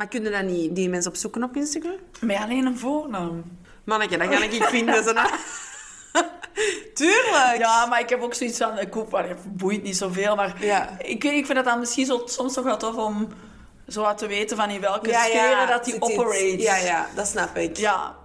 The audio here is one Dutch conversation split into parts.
Maar kunnen dat niet die mensen opzoeken op Instagram? Met alleen een voornaam. Manneke, dat ga ik vinden. Zo Tuurlijk! Ja, maar ik heb ook zoiets van... Ik allee, het boeit niet zoveel, maar... Ja. Ik, ik vind het dan misschien zo, soms toch wel tof om zo wat te weten van in welke Ja, sferen ja, dat die operate. Ja, ja, dat snap ik. Ja.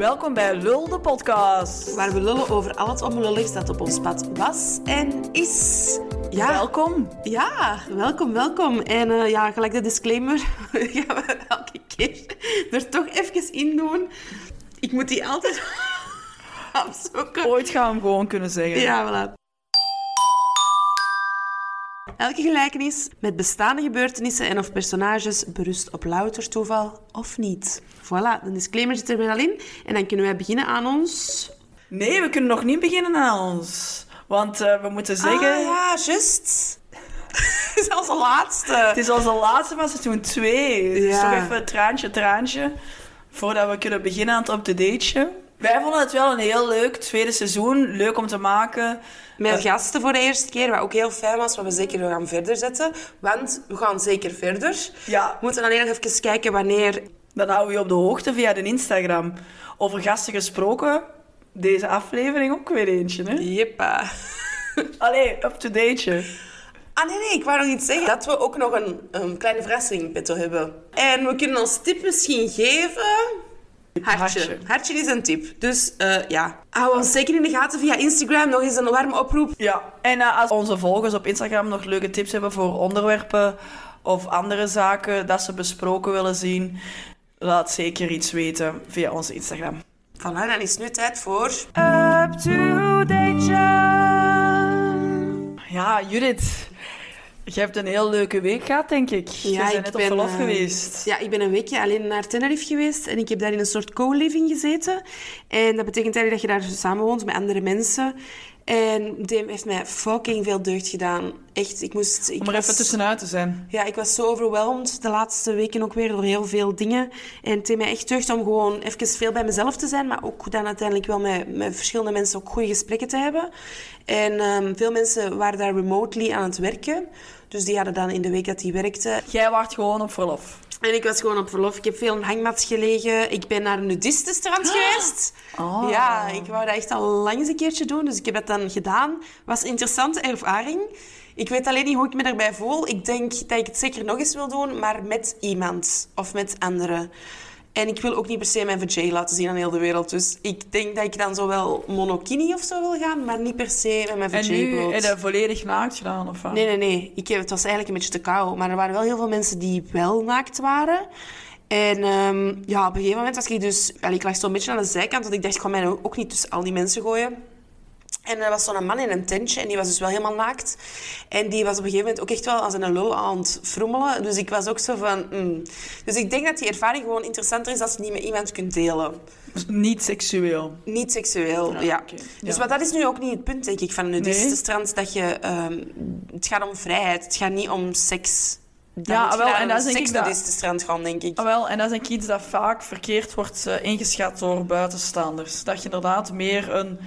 Welkom bij Lul de podcast. Waar we lullen over al het dat op ons pad was en is. Ja, Welkom. ja welkom, welkom. En eh, ja, gelijk de disclaimer gaan we elke keer er toch even in doen. Ik moet die altijd opzoeken. Ooit gaan we hem gewoon kunnen zeggen. Ja, voilà. Elke gelijkenis met bestaande gebeurtenissen en of personages berust op louter toeval of niet. Voilà, de disclaimer zit er weer al in. En dan kunnen wij beginnen aan ons... Nee, we kunnen nog niet beginnen aan ons. Want eh, we moeten zeggen... Ah ja, juist. Dat is onze laatste. Het is onze laatste van seizoen 2. Dus Ja. toch even traantje, traantje. Voordat we kunnen beginnen aan het up-to-dateje. Wij vonden het wel een heel leuk tweede seizoen. Leuk om te maken. Met gasten voor de eerste keer, wat ook heel fijn was, wat we zeker gaan verder zetten. Want we gaan zeker verder. Ja, We moeten alleen nog even kijken wanneer... dan houden we je op de hoogte via de Instagram. Over gasten gesproken. Deze aflevering ook weer eentje, hè? Jeppa. Allee, up-to-dateje. Ah nee, nee, ik wou nog iets zeggen. Dat we ook nog een, een kleine verrassing in hebben. En we kunnen als tip misschien geven... Hartje. Hartje. Hartje, is een tip. Dus eh, ja, hou ons zeker in de gaten via Instagram. Nog eens een warme oproep. Ja, en eh, als onze volgers op Instagram nog leuke tips hebben voor onderwerpen of andere zaken dat ze besproken willen zien, laat zeker iets weten via onze Instagram. Voilà, dan is het nu tijd voor... Up to date. Ja, Judith. Je hebt een heel leuke week gehad, denk ik. je bent ik net ben, op verlof eh, geweest. Ja, ik ben een weekje alleen naar Tenerife geweest. En ik heb daar in een soort co-living gezeten. En dat betekent eigenlijk dat je daar samenwoont met andere mensen. En die heeft mij fucking veel deugd gedaan. Echt, ik moest... Ik Om er was- even tussenuit te zijn. Ja, ik was zo overweldigd de laatste weken ook weer door heel veel dingen. En het deed mij echt deugd om gewoon even veel bij mezelf te zijn. Maar ook dan uiteindelijk wel met, met verschillende mensen ook goede gesprekken te hebben. En ehm, veel mensen waren daar remotely aan het werken. Dus die hadden dan in de week dat die werkten Jij waart gewoon op verlof. en ik was gewoon op verlof. Ik heb veel in hangmats gelegen. Ik ben naar een nudistenstrand geweest. Oh. Ja, ik wou dat echt al lang eens een keertje doen. Dus ik heb dat dan gedaan. was een interessante ervaring. Ik weet alleen niet hoe ik me daarbij voel. Ik denk dat ik het zeker nog eens wil doen, maar met iemand. Of met anderen. En ik wil ook niet per se mijn vajay laten zien aan heel de wereld. Dus ik denk dat ik dan zo wel monokini of zo wil gaan, maar niet per se met mijn En vajay nu bloot. heb je volledig naakt gedaan, of wat? Nee, nee, nee. Ik, heb- het was eigenlijk een beetje te kou. Maar er waren wel heel veel mensen die wel naakt waren. En ehm, ja, op een gegeven moment was ik dus... Allee, ik lag zo'n beetje aan de zijkant, want ik dacht, ik ga mij ook niet tussen al die mensen gooien. En er was zo'n man in een tentje en die was dus wel helemaal naakt. En die was op een gegeven moment ook echt wel als een lul aan het frommelen. Dus ik was ook zo van... mm. Dus ik denk dat die ervaring gewoon interessanter is als je niet met iemand kunt delen. Dus Niet seksueel. Niet seksueel, ja. Ja. Dus Ja. maar dat is nu ook niet het punt, denk ik, van een nudistenstrand. Dat je... ehm, het gaat om vrijheid. Het gaat niet om seks. Dan Ja, je wel, en dat is denk ik dat- seksnudistenstrand gaan, denk ik. Ah, wel, en dat is denk ik iets dat vaak verkeerd wordt eh, ingeschat door buitenstaanders. Dat je inderdaad meer een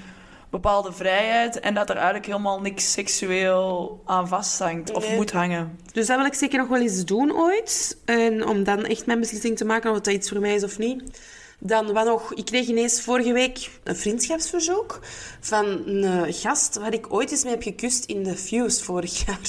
bepaalde vrijheid en dat er eigenlijk helemaal niks seksueel aan vasthangt of Nee. moet hangen. Dus dat wil ik zeker nog wel eens doen ooit. En om dan echt mijn beslissing te maken of het dat iets voor mij is of niet. Dan wat nog, ik kreeg ineens vorige week een vriendschapsverzoek van een gast waar ik ooit eens mee heb gekust in de Fuse vorig jaar.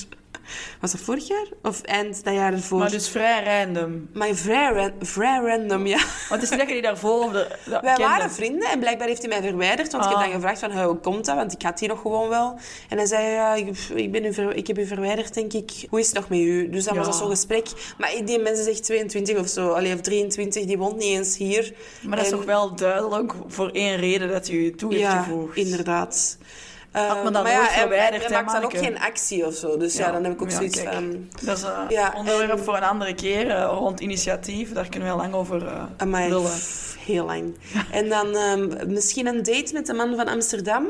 Was dat vorig jaar? Of eind dat jaar ervoor? Maar dus vrij random. Maar vrij, ran- vrij random, ja. Want het is niet dat je die daarvoor of de, dat Wij waren vrienden en blijkbaar heeft hij mij verwijderd. Want ik heb Ah. dan gevraagd van, "Hey, hoe komt dat? Want ik had die nog gewoon wel. En hij zei, ja, ik, ik ben u ik heb u verwijderd, denk ik. Hoe is het nog met u? Dus Ja. was dat zo'n gesprek. Maar die mensen zegt 22 of zo. Allee, of 23, die woont niet eens hier. Maar dat is toch wel duidelijk voor één reden dat u toe heeft Ja, gevoegd. inderdaad. Had me Eh, dan maar ja, verwijderd, Hij, maakt dan ook geen actie of zo. Dus ja, dan heb ik ook Ja, zoiets kijk. van... Dat is een Ja, onderwerp en- voor een andere keer, eh, rond initiatief. Daar kunnen we heel lang over eh Amai, lullen. heel lang. En dan ehm, misschien een date met de man van Amsterdam.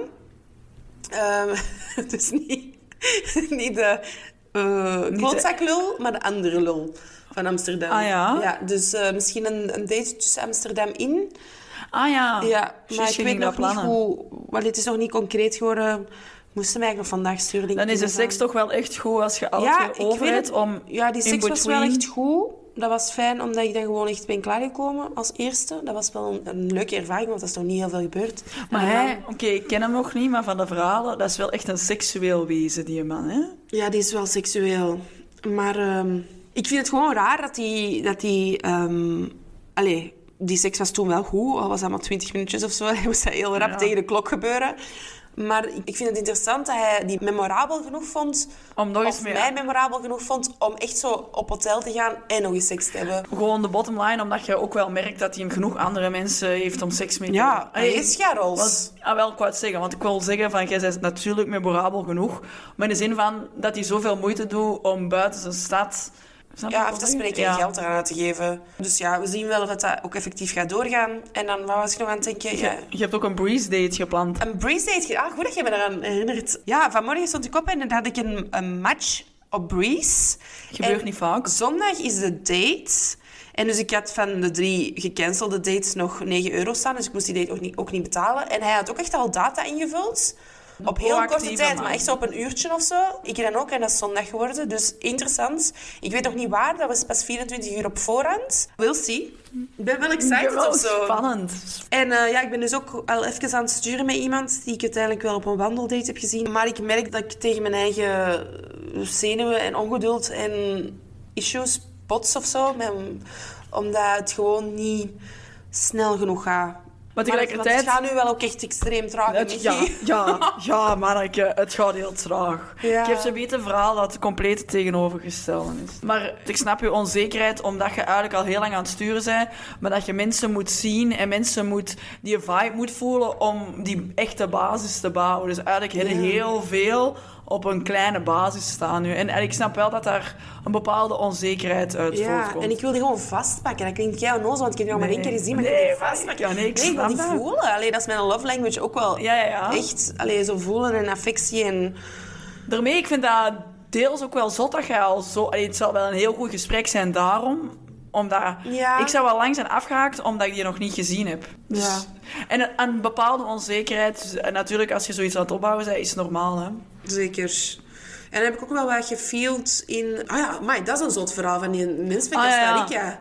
Ehm, dus niet, niet de uh, maar de andere lul van Amsterdam. Ah, ja? Ja, dus eh, misschien een, een date tussen Amsterdam in. Ah ja, ja, maar ik weet nog niet plannen. hoe, maar dit is nog niet concreet geworden. Moesten mij eigenlijk nog vandaag sturen. Dan is de seks toch wel echt goed als je alles Ja, weer ik over weet hebt het. om Ja, die seks was wel echt goed. Dat was fijn, omdat ik dan gewoon echt ben klaargekomen als eerste. Dat was wel een, een leuke ervaring, want dat is nog niet heel veel gebeurd. Maar En hij, oké, ik ken hem nog niet, maar van de verhalen, dat is wel echt een seksueel wezen, die man, hè? Ja, die is wel seksueel. Maar ehm, ik vind het gewoon raar dat die... Dat ehm, allee, die seks was toen wel goed, al was dat maar 20 minuutjes of zo. Hij moest dat heel rap Ja. tegen de klok gebeuren. Maar ik vind het interessant dat hij die memorabel genoeg vond... Om nog eens of meer... mij memorabel genoeg vond om echt zo op hotel te gaan en nog eens seks te hebben. Gewoon de bottom line, omdat je ook wel merkt dat hij genoeg andere mensen heeft om seks mee te Ja, hij is. Want, ah, wel, ik wou het zeggen, want ik wil zeggen van, jij bent natuurlijk memorabel genoeg, maar in de zin van dat hij zoveel moeite doet om buiten zijn stad... Snap Ja, af te spreken zeggen? en geld eraan uit te geven. Dus ja, we zien wel of dat ook effectief gaat doorgaan. En dan, wat was ik nog aan het denken? Ja. Je, je hebt ook een breeze date gepland. Een breeze date. Ah, goed dat je me eraan herinnert. Ja, vanmorgen stond ik op en dan had ik een, een match op breeze. Gebeurt En niet vaak. Zondag is de date. En dus ik had van de drie gecancelde dates nog 9 euro staan. Dus ik moest die date ook niet, ook niet betalen. En hij had ook echt al data ingevuld. Op heel korte tijd, man. maar echt zo op een uurtje of zo. Ik dan ook en dat is zondag geworden. Dus interessant. Ik weet nog niet waar, dat was pas 24 uur op voorhand. We'll see. Ik ben wel excited of zo. Spannend. En eh, ja, ik ben dus ook al even aan het sturen met iemand die ik uiteindelijk wel op een wandeldate heb gezien. Maar ik merk dat ik tegen mijn eigen zenuwen en ongeduld en issues bots of zo. Met- omdat het gewoon niet snel genoeg gaat. Maar tegelijkertijd... het gaat nu wel ook echt extreem traag. Het, ja, ja, ja, manneke, het gaat heel traag. Ja. Ik heb zo'n beetje een verhaal dat het compleet tegenovergestelde is. Maar ik snap je onzekerheid, omdat je eigenlijk al heel lang aan het sturen bent, maar dat je mensen moet zien en mensen moet, die je vibe moet voelen om die echte basis te bouwen. Dus eigenlijk heel veel op een kleine basis staan nu. En, en ik snap wel dat daar een bepaalde onzekerheid uit Ja, voortkomt. en ik wil die gewoon vastpakken. Dat klinkt jij onnozel, want ik heb die nog maar één keer gezien. Maar Nee, ik wil die maar- vastpakken. ja, nee, ik nee, ik wil snap die dat. voelen. Allee, dat is mijn love language ook wel. Ja, ja, ja. Echt, allee, zo voelen en affectie en... Daarmee, ik vind dat deels ook wel zot dat je al zo... Allee, het zal wel een heel goed gesprek zijn daarom. Omdat... Ja. Ik zou wel lang zijn afgehaakt omdat ik die nog niet gezien heb. Dus, Ja. En een, een bepaalde onzekerheid. dus, en natuurlijk, als je zoiets aan het opbouwen bent, is het normaal, hè. Zeker. En dan heb ik ook wel wat gefield in... Ah ja, maar dat is een zot verhaal van die mens van Ah, Costa ja. Rica.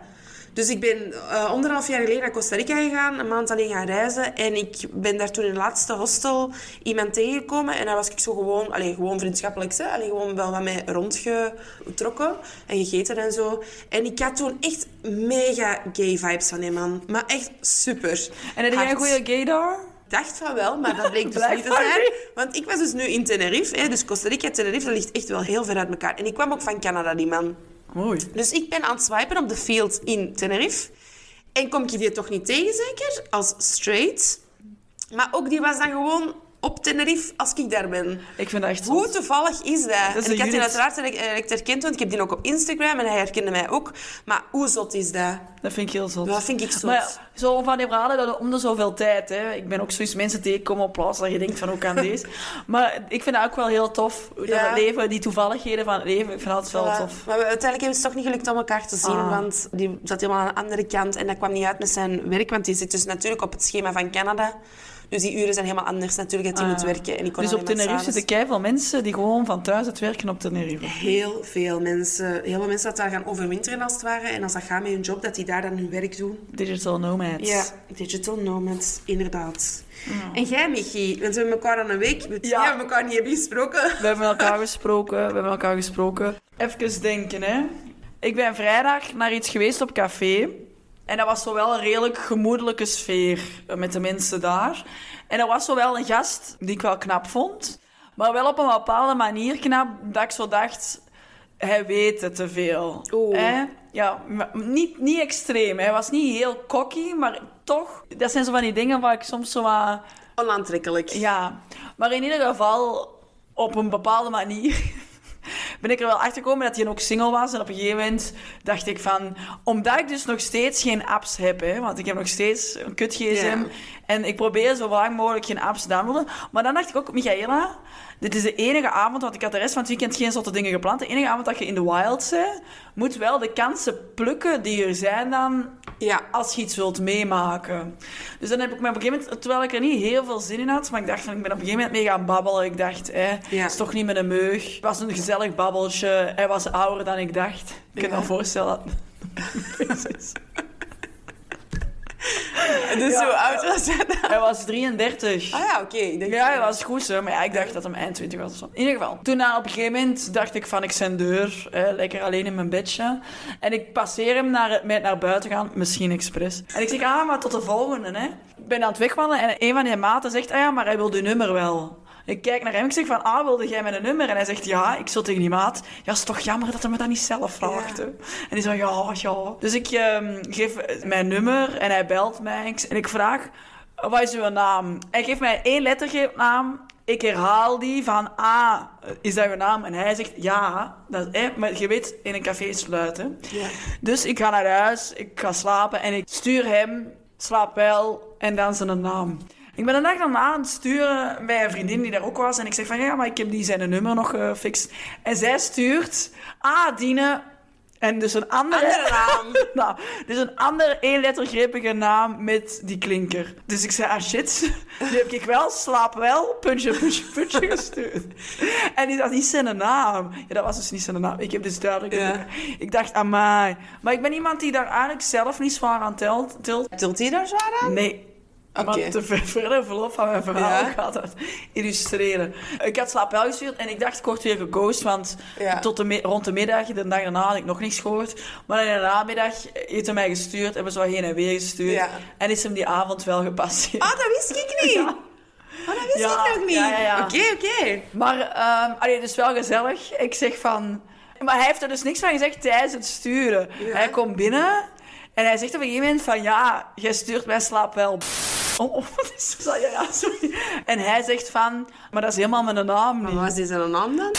Dus ik ben uh, anderhalf jaar geleden naar Costa Rica gegaan, een maand alleen gaan reizen. En ik ben daar toen in het laatste hostel iemand tegengekomen. En daar was ik zo gewoon, allee, gewoon vriendschappelijk, hè? Allee, gewoon wel wat mij rondgetrokken en gegeten en zo. En ik had toen echt mega gay vibes van die man. Maar echt super. En heb jij een goede gaydar? Ik dacht van wel, maar dat bleek dus niet te zijn. Want ik was dus nu in Tenerife. Hè, dus Costa Rica en Tenerife, dat ligt echt wel heel ver uit elkaar. En ik kwam ook van Canada, die man. Mooi. Dus ik ben aan het swipen op de field in Tenerife. En kom ik die toch niet tegen, zeker? Als straight. Maar ook die was dan gewoon op Tenerife als ik daar ben. Ik vind dat echt Hoe zot. toevallig is dat? is en ik had die uiteraard direct, herkend, want ik heb die ook op Instagram en hij herkende mij ook. Maar hoe zot is dat? Dat vind ik heel zot. Dat vind ik zot. Maar ja, zo van die verhalen, dat om de zoveel tijd. Hè. Ik ben ook zoiets mensen tegenkomen op plaats dat je denkt van hoe kan deze. Maar ik vind dat ook wel heel tof. hoe Dat Ja. het leven, die toevalligheden van het leven, ik vind dat wel Voilà. tof. Maar we, uiteindelijk hebben ze het toch niet gelukt om elkaar te zien, Ah. want die zat helemaal aan de andere kant en dat kwam niet uit met zijn werk, want die zit dus natuurlijk op het schema van Canada. Dus die uren zijn helemaal anders natuurlijk dat Ah. moet werken. En ik kon Dus op Tenerife zitten keiveel mensen die gewoon van thuis het werken op Tenerife. Heel veel mensen. Heel veel mensen dat daar gaan overwinteren als het ware. En als dat gaat met hun job, dat die daar dan hun werk doen. Digital nomads. Ja, digital nomads, inderdaad. En jij, Michi? Want we hebben elkaar aan een week... We Ja. hebben elkaar niet hebben gesproken. We hebben elkaar gesproken, we hebben elkaar gesproken. Even denken, hè. Ik ben vrijdag naar iets geweest op café. En dat was zo wel een redelijk gemoedelijke sfeer eh, met de mensen daar. En er was zo wel een gast die ik wel knap vond. Maar wel op een bepaalde manier knap, dat ik zo dacht... Hij weet het te veel. Oeh. Hè? Ja, niet, niet extreem. Hij was niet heel cocky, maar toch... Dat zijn zo van die dingen waar ik soms zo aan... Onaantrekkelijk. Ja, maar in ieder geval op een bepaalde manier ben ik er wel achter gekomen dat hij ook single was. En op een gegeven moment dacht ik van, omdat ik dus nog steeds geen apps heb, hè, want ik heb nog steeds een kut gsm en ik probeer zo lang mogelijk geen apps te downloaden. Maar dan dacht ik ook, Michaela, dit is de enige avond, want ik had de rest van het weekend geen zotte dingen gepland. De enige avond dat je in de wild bent, moet wel de kansen plukken die er zijn dan Ja. als je iets wilt meemaken. Dus dan heb ik me op een gegeven moment, terwijl ik er niet heel veel zin in had, maar ik dacht van, ik ben op een gegeven moment mee gaan babbelen. Ik dacht, Ja. het is toch niet met een meug. Het was een gezellig babbeltje. Hij was ouder dan ik dacht. Ik kan Ja. me voorstellen. Dus Ja. zo oud was hij dan? hij was 33. Ah ja, oké. Ja, hij was goed, hè. maar ja, ik dacht dat hem eind 20 was of zo. In ieder geval. Toen nou, op een gegeven moment dacht ik van, ik zijn deur, eh, lekker alleen in mijn bedje. En ik passeer hem naar, met naar buiten gaan, misschien expres. En ik zeg, ah, maar tot de volgende, hè. Ik ben aan het wegwandelen en een van die maten zegt, ah ja, maar hij wil de nummer wel. Ik kijk naar hem, ik zeg van, ah, wilde jij mijn nummer? En hij zegt, ja, ik zat tegen die maat. Ja, is toch jammer dat hij me dat niet zelf vraagt, Ja. En die zo, ja, ja. Dus ik ehm, geef mijn nummer en hij belt mij. En ik vraag, wat is uw naam? Hij geeft mij één lettergreepnaam. Ik herhaal die van, ah, is dat uw naam? En hij zegt, ja. Dat, hè, maar je weet, in een café sluiten. Ja. Dus ik ga naar huis, ik ga slapen en ik stuur hem, slaap wel, en dan zijn naam. Ik ben een dag daarna aan het sturen bij een vriendin die daar ook was. En ik zeg van, ja, maar ik heb die zijn nummer nog gefixt. En zij stuurt, ah, Dine... En dus een andere... Andere naam. nou, dus een andere eenlettergrepige naam met die klinker. Dus ik zei, ah shit, die heb ik wel, slaap wel, puntje, puntje, puntje gestuurd. En die dat niet zijn naam. Ja, dat was dus niet zijn naam. Ik heb dus duidelijk... Ja. Ik dacht, amai. Maar ik ben iemand die daar eigenlijk zelf niet zwaar aan telt. tilt. Tilt hij daar zwaar aan? Nee. Te ver- verder verloop van mijn verhaal Ja. gaat dat illustreren. Ik had slaap wel gestuurd en ik dacht kort weer geghost, want Ja. tot de rond de middag, de dag daarna had ik nog niks gehoord. Maar in de namiddag heeft hij mij gestuurd, hebben ze wel heen en weer gestuurd. Ja. En is hem die avond wel gepasseerd. Ah, dat wist ik niet. Ja. Ah, dat wist ik nog niet. Oké, oké. Maar, ehm allee, dus wel gezellig. Ik zeg van... Maar hij heeft er dus niks van gezegd tijdens het sturen. Hij komt binnen en hij zegt op een gegeven moment van... Ja, jij stuurt mij slaap wel. Oh, oh, wat is dat? Ja, ja, sorry. En hij zegt van... Maar dat is helemaal mijn naam Maar niet. wat is een naam dan?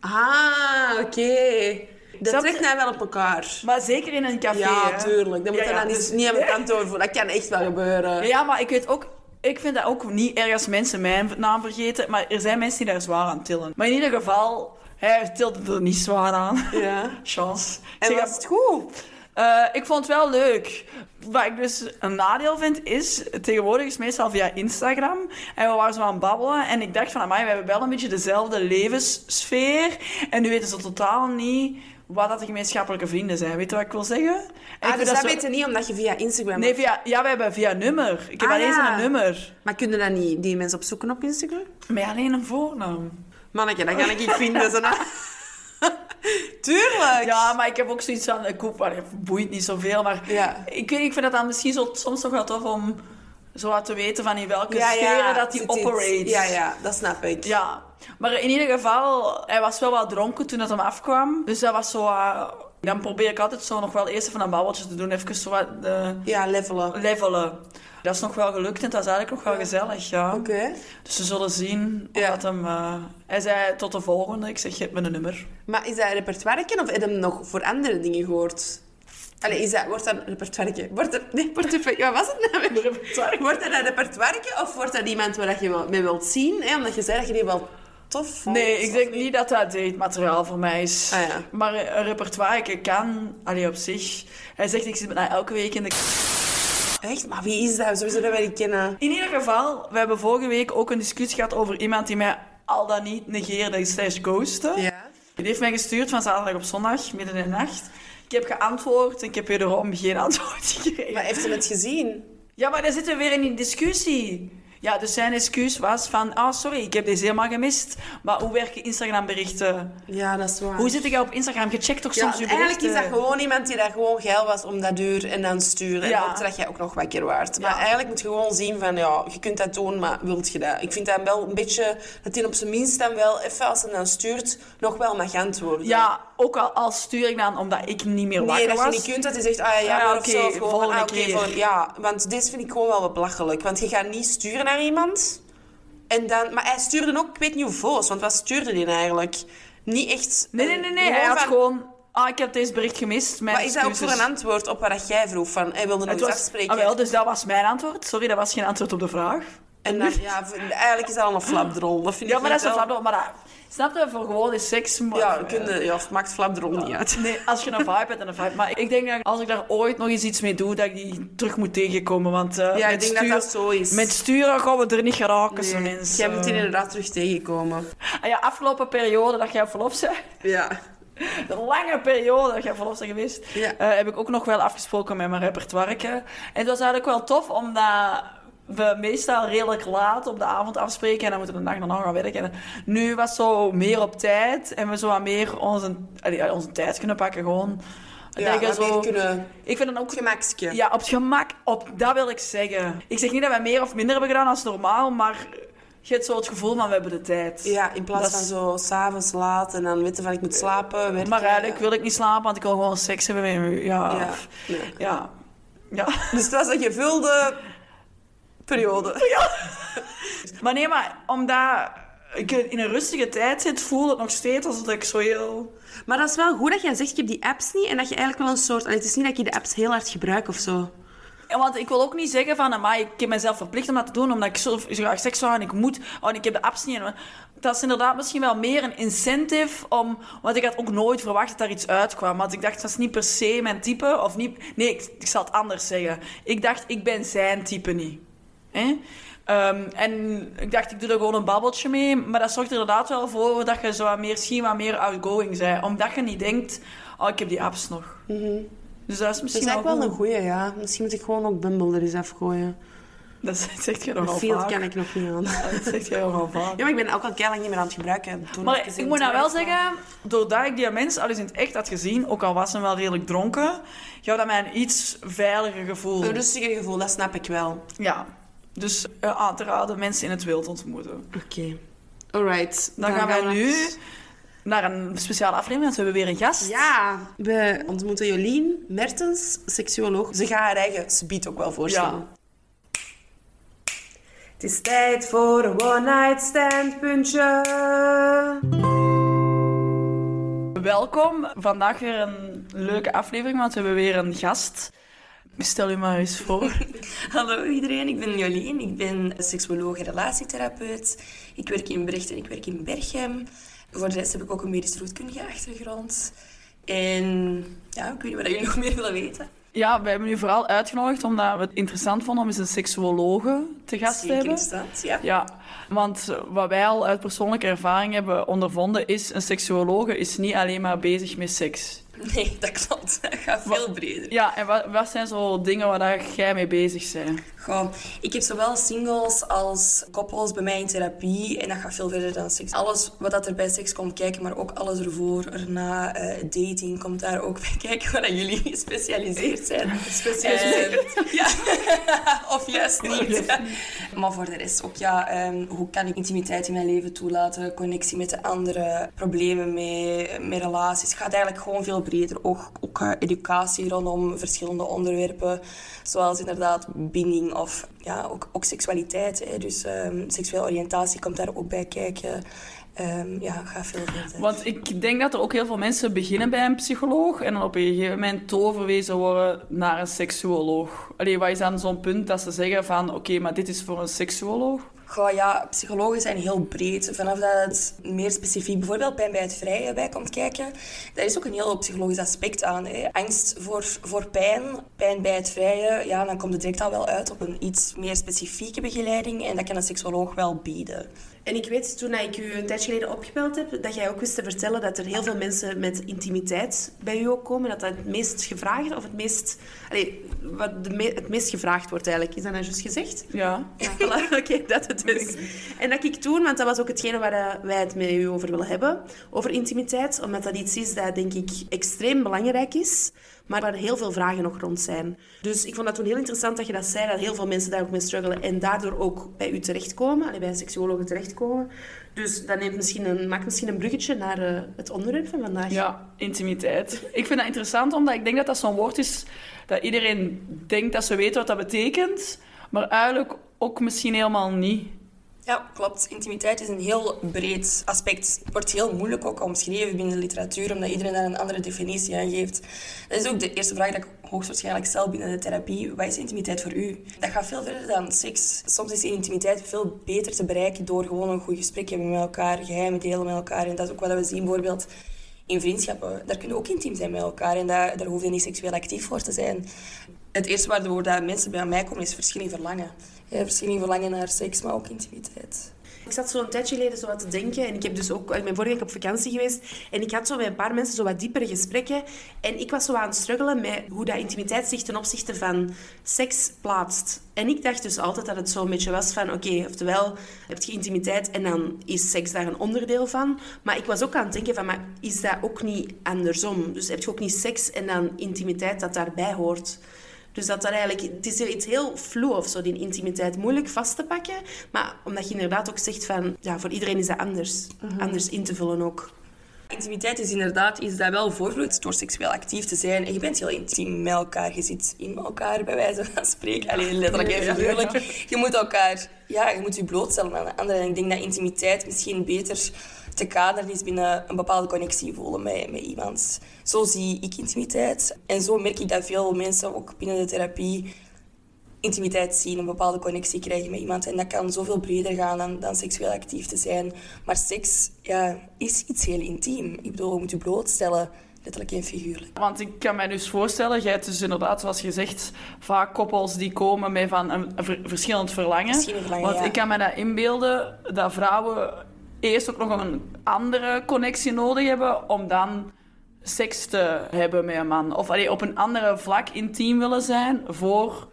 Ah, oké. Dat Snap trekt mij wel op elkaar. Maar zeker in een café, Ja, hè. tuurlijk. Dat moet je ja, dan niet, dus- niet aan mijn kant over voelen. Dat kan echt wel gebeuren. Ja, maar ik weet ook... Ik vind dat ook niet erg als mensen mijn naam vergeten. Maar er zijn mensen die daar zwaar aan tillen. Maar in ieder geval... Hij tilde er niet zwaar aan. Ja. Chance. En Zeg, was het goed? Eh, ik vond het wel leuk. Wat ik dus een nadeel vind, is... Tegenwoordig is het meestal via Instagram. En we waren zo aan het babbelen. En ik dacht van, amai, we hebben wel een beetje dezelfde levenssfeer. En nu weten ze totaal niet wat dat de gemeenschappelijke vrienden zijn. Weet je wat ik wil zeggen? Ik Ah, dus dat zo- je niet omdat je via Instagram... Nee, via, ja, we hebben via nummer. Ik heb Ah, alleen ja. een nummer. Maar kunnen dat niet die mensen opzoeken op Instagram? Maar alleen een voornaam. Manneke, dat kan ik niet vinden. Zo Tuurlijk! Ja, maar ik heb ook zoiets van... Ik maar het boeit niet zoveel, maar... Ja. Ik, ik vind het dan misschien zo, soms toch wel tof om zo wat te weten van in welke Ja, sferen ja, dat iets- operate. Ja, ja, dat snap ik. Ja, maar in ieder geval, hij was wel wat dronken toen het hem afkwam. Dus dat was zo... eh, dan probeer ik altijd zo nog wel eerst even een babbeltje te doen. Even zo wat eh, Ja, levelen. levelen. Dat is nog wel gelukt en het was eigenlijk nog wel gezellig, ja. Oké. Dus we zullen zien Ja. dat hem... eh, hij zei tot de volgende. Ik zeg, geef me een nummer. Maar is dat een repertoire of heb je hem nog voor andere dingen gehoord? Allee, is dat, wordt dat een repertoire? Wordt er, nee, portefeuille, wat was het nou weer? Wordt dat een repertoire of wordt dat iemand waar je mee wilt zien? Hè? Omdat je zei dat je die wel tof vond? Nee, ik denk niet dat dat datemateriaal voor mij is. Ah, ja. Maar een repertoire kan, allee, op zich... Hij zegt, ik zit bijna elke week in de... Echt? Maar wie is dat? Sowieso dat wij niet kennen. In ieder geval, we hebben vorige week ook een discussie gehad over iemand die mij al dan niet negeerde slash ghostte. Ja. Die heeft mij gestuurd van zaterdag op zondag, midden in de nacht. Ik heb geantwoord en ik heb wederom geen antwoord gekregen. Maar heeft ze het gezien? Ja, maar dan zitten we weer in die discussie. Ja, dus zijn excuus was van... Ah, sorry, ik heb deze helemaal gemist. Maar hoe werken Instagram-berichten? Ja, dat is waar. Hoe zit ik op Instagram? Je checkt toch Ja, soms je eigenlijk berichten? is dat gewoon iemand die daar gewoon geil was om dat uur en dan sturen. En Ja. dat jij ook nog wakker waard. Maar Ja. eigenlijk moet je gewoon zien van, ja, je kunt dat doen, maar wilt je dat? Ik vind dat wel een beetje, dat hij op zijn minst dan wel, even als hij dan stuurt, nog wel mag antwoorden. Ja, ook al, al stuur ik dan omdat ik niet meer Nee, wakker dat was. je niet kunt dat hij zegt, ah ja, Ja, maar oké, volgende ah, oké, keer. volgende- ja, want dit vind ik gewoon wel belachelijk. Want je gaat niet sturen naar iemand. En dan, maar hij stuurde ook, ik weet niet hoeveel, want wat stuurde hij eigenlijk? Niet echt... Nee, nee, nee, nee. Hij had van- gewoon... Ah, ik heb deze bericht gemist. Mijn Maar is dat ook voor een antwoord op wat jij vroeg? Van, hij wilde nog was, afspreken. ah, wel, dus dat was mijn antwoord. Sorry, dat was geen antwoord op de vraag. En dan, ja, eigenlijk is dat al een flapdrol. Dat vind Ja, ik maar dat is een wel- flapdrol. Maar dat, snap je, voor gewoon is seks... Maar, Ja, kun ja, of maakt flapdrol niet uit. Nee, als je een vibe hebt en een vibe. Maar ik denk dat als ik daar ooit nog eens iets mee doe, dat ik die terug moet tegenkomen. Want eh, Ja, ik met, denk stuur- dat dat zo is. met sturen gaan we er niet geraken, zo Nee, mensen. Jij moet die inderdaad terug tegenkomen. Ah ja, afgelopen periode dat jij verlof bent, Ja. de lange periode dat jij verlof bent geweest, Ja. eh, heb ik ook nog wel afgesproken met mijn repertoire. En het was eigenlijk wel tof, omdat we meestal redelijk laat op de avond afspreken en dan moeten we de dag daarna gaan werken. En nu was zo meer op tijd en we zo wat meer onze, allee, onze tijd kunnen pakken gewoon. Ja, Dat zo- kunnen... Ik vind het ook Gemakske. Ja, op het gemak, op, dat wil ik zeggen. Ik zeg niet dat wij meer of minder hebben gedaan als normaal, maar je hebt zo het gevoel van we hebben de tijd. Ja, in plaats Dat van zo s'avonds laat en dan weten van ik moet slapen, werken. Maar eigenlijk wil ik niet slapen, want ik wil gewoon seks hebben met u. Ja. Ja. Ja. nee. ja. ja. Dus het was een gevulde periode. Maar nee, maar omdat ik in een rustige tijd zit, voel het nog steeds alsof ik zo heel... Maar dat is wel goed dat jij zegt, ik heb die apps niet en dat je eigenlijk wel een soort... Allee, het is niet dat je de apps heel hard gebruikt of zo. Ja, want ik wil ook niet zeggen van, amai, ik heb mezelf verplicht om dat te doen, omdat ik zo, zo graag seks zou en ik moet, oh, en ik heb de apps niet. Dat is inderdaad misschien wel meer een incentive om, want ik had ook nooit verwacht dat daar iets uitkwam. Want ik dacht, dat is niet per se mijn type, of niet, nee, ik, ik zal het anders zeggen. Ik dacht, ik ben zijn type niet. Hè? Ehm, en ik dacht, ik doe er gewoon een babbeltje mee. Maar dat zorgt er inderdaad wel voor dat je zo wat meer, misschien wat meer outgoing bent. Omdat je niet denkt, oh, ik heb die apps nog. Dus dat is Dat misschien is wel een goeie, ja. Misschien moet ik gewoon ook Bumble er eens afgooien. Dat zegt je nogal Veel vaak. kan ik nog niet aan. Dat zegt jij nogal vaak. Ja, maar ik ben ook al keihard niet meer aan het gebruiken. Toen Maar ik moet nou wel zeggen, doordat ik die mens al eens in het echt had gezien, ook al was hij wel redelijk dronken, gaf dat mij een iets veiliger gevoel. Een rustiger gevoel, dat snap ik wel. Ja. Dus eh, aan te raden mensen in het wild ontmoeten. Oké. Alright. Dan, gaan wij we nu naar een speciale aflevering, want we hebben weer een gast. Ja, we ontmoeten Jolien Mertens, seksuoloog. Ze gaat haar eigen subiet ook wel voorstellen. Ja. Het is tijd voor een one-night stand puntje. Welkom. Vandaag weer een leuke aflevering, want we hebben weer een gast. Stel u maar eens voor. Hallo iedereen, ik ben Jolien. Ik ben seksuoloog en relatietherapeut. Ik werk in Brecht en ik werk in Berchem. Voor de rest heb ik ook een medisch roetkundige achtergrond. En ja, ik weet niet wat jullie nog meer willen weten. Ja, we hebben u vooral uitgenodigd omdat we het interessant vonden om eens een seksuologe te gast te hebben. interessant, ja. Ja, want wat wij al uit persoonlijke ervaring hebben ondervonden is... een seksuologe is niet alleen maar bezig met seks. Nee, dat klopt. Dat gaat veel breder. Ja, en wat, wat zijn zo dingen waar dat jij mee bezig bent? Goh, ik heb zowel singles als koppels bij mij in therapie. En dat gaat veel verder dan seks. Alles wat dat er bij seks komt kijken, maar ook alles ervoor, erna, eh, dating komt daar ook bij kijken, waar jullie gespecialiseerd zijn. Gespecialiseerd. Eh, ja, of juist niet. maar voor de rest ook, ja, ehm, hoe kan ik intimiteit in mijn leven toelaten, connectie met de anderen, problemen met, met relaties. Het gaat eigenlijk gewoon veel breder. Ook, ook eh, educatie rondom verschillende onderwerpen, zoals inderdaad binding of ja, ook, ook seksualiteit. Hè. Dus ehm, seksuele oriëntatie komt daar ook bij kijken. Ehm, ja, gaat veel verder. Want ik denk dat er ook heel veel mensen beginnen bij een psycholoog en dan op een gegeven moment doorverwezen worden naar een seksuoloog. Allee, wat is dan zo'n punt dat ze zeggen van oké, maar dit is voor een seksuoloog? Ja, psychologen zijn heel breed. Vanaf dat het meer specifiek bijvoorbeeld pijn bij het vrije bij komt kijken, daar is ook een heel psychologisch aspect aan. Hè. Angst voor, voor pijn, pijn bij het vrije, ja, dan komt het direct al wel uit op een iets meer specifieke begeleiding en dat kan een seksuoloog wel bieden. En ik weet, toen ik u een tijdje geleden opgebeld heb, dat jij ook wist te vertellen dat er heel veel mensen met intimiteit bij u ook komen. Dat dat het meest gevraagd, of het meest... Allee, wat de me- het meest gevraagd wordt eigenlijk. Is dat nou juist gezegd? Ja. Ja, voilà. Oké, dat het is. En dat ik toen, want dat was ook hetgene waar eh, wij het met u over willen hebben, over intimiteit, omdat dat iets is dat, denk ik, extreem belangrijk is, maar waar heel veel vragen nog rond zijn. Dus ik vond dat toen heel interessant dat je dat zei, dat heel veel mensen daar ook mee struggelen en daardoor ook bij u terechtkomen, bij een seksuoloog terechtkomen. Dus dat neemt misschien een, maakt misschien een bruggetje naar eh, het onderwerp van vandaag. Ja, intimiteit. Ik vind dat interessant, omdat ik denk dat dat zo'n woord is dat iedereen denkt dat ze weten wat dat betekent, maar eigenlijk ook misschien helemaal niet. Ja, klopt. Intimiteit is een heel breed aspect. Het wordt heel moeilijk ook omschreven binnen de literatuur, omdat iedereen daar een andere definitie aan geeft. Dat is ook de eerste vraag die ik hoogstwaarschijnlijk stel binnen de therapie. Wat is intimiteit voor u? Dat gaat veel verder dan seks. Soms is intimiteit veel beter te bereiken door gewoon een goed gesprek hebben met elkaar, geheimen delen met elkaar. En dat is ook wat we zien bijvoorbeeld in vriendschappen. Daar kunnen ook intiem zijn met elkaar en daar, daar hoef je niet seksueel actief voor te zijn. Het eerste waardoor dat mensen bij mij komen is verschil in verlangen. Ja, verschil verlangen naar seks, maar ook intimiteit. Ik zat zo een tijdje geleden zo wat te denken. En ik heb dus ook... Ik ben vorige week op vakantie geweest. En ik had zo met een paar mensen zo wat diepere gesprekken. En ik was zo aan het struggelen met hoe dat intimiteit zich ten opzichte van seks plaatst. En ik dacht dus altijd dat het zo een beetje was van... Oké, oftewel heb je intimiteit en dan is seks daar een onderdeel van. Maar ik was ook aan het denken van... Maar is dat ook niet andersom? Dus heb je ook niet seks en dan intimiteit dat daarbij hoort? Dus dat dat eigenlijk, het is iets heel vloe of zo, die intimiteit. Moeilijk vast te pakken. Maar omdat je inderdaad ook zegt van, ja, voor iedereen is dat anders. Anders in te vullen ook. Intimiteit is inderdaad iets dat wel voorvloeit door seksueel actief te zijn. En je bent heel intiem met elkaar. Je zit in elkaar, bij wijze van spreken. Alleen letterlijk en figuurlijk. Je moet elkaar... Ja, je moet je blootstellen aan de anderen. En ik denk dat intimiteit misschien beter te kaderen is binnen een bepaalde connectie voelen met, met iemand. Zo zie ik intimiteit. En zo merk ik dat veel mensen ook binnen de therapie intimiteit zien, een bepaalde connectie krijgen met iemand. En dat kan zoveel breder gaan dan, dan seksueel actief te zijn. Maar seks ja, is iets heel intiem. Ik bedoel, je moet je blootstellen, letterlijk en figuurlijk. Want ik kan mij dus voorstellen, jij hebt dus inderdaad, zoals je zegt, vaak koppels die komen met van een ver- verschillend verlangen. Verschillend verlangen, Want ja. ik kan me dat inbeelden, dat vrouwen eerst ook nog een andere connectie nodig hebben om dan seks te hebben met een man. Of allee, op een andere vlak intiem willen zijn voor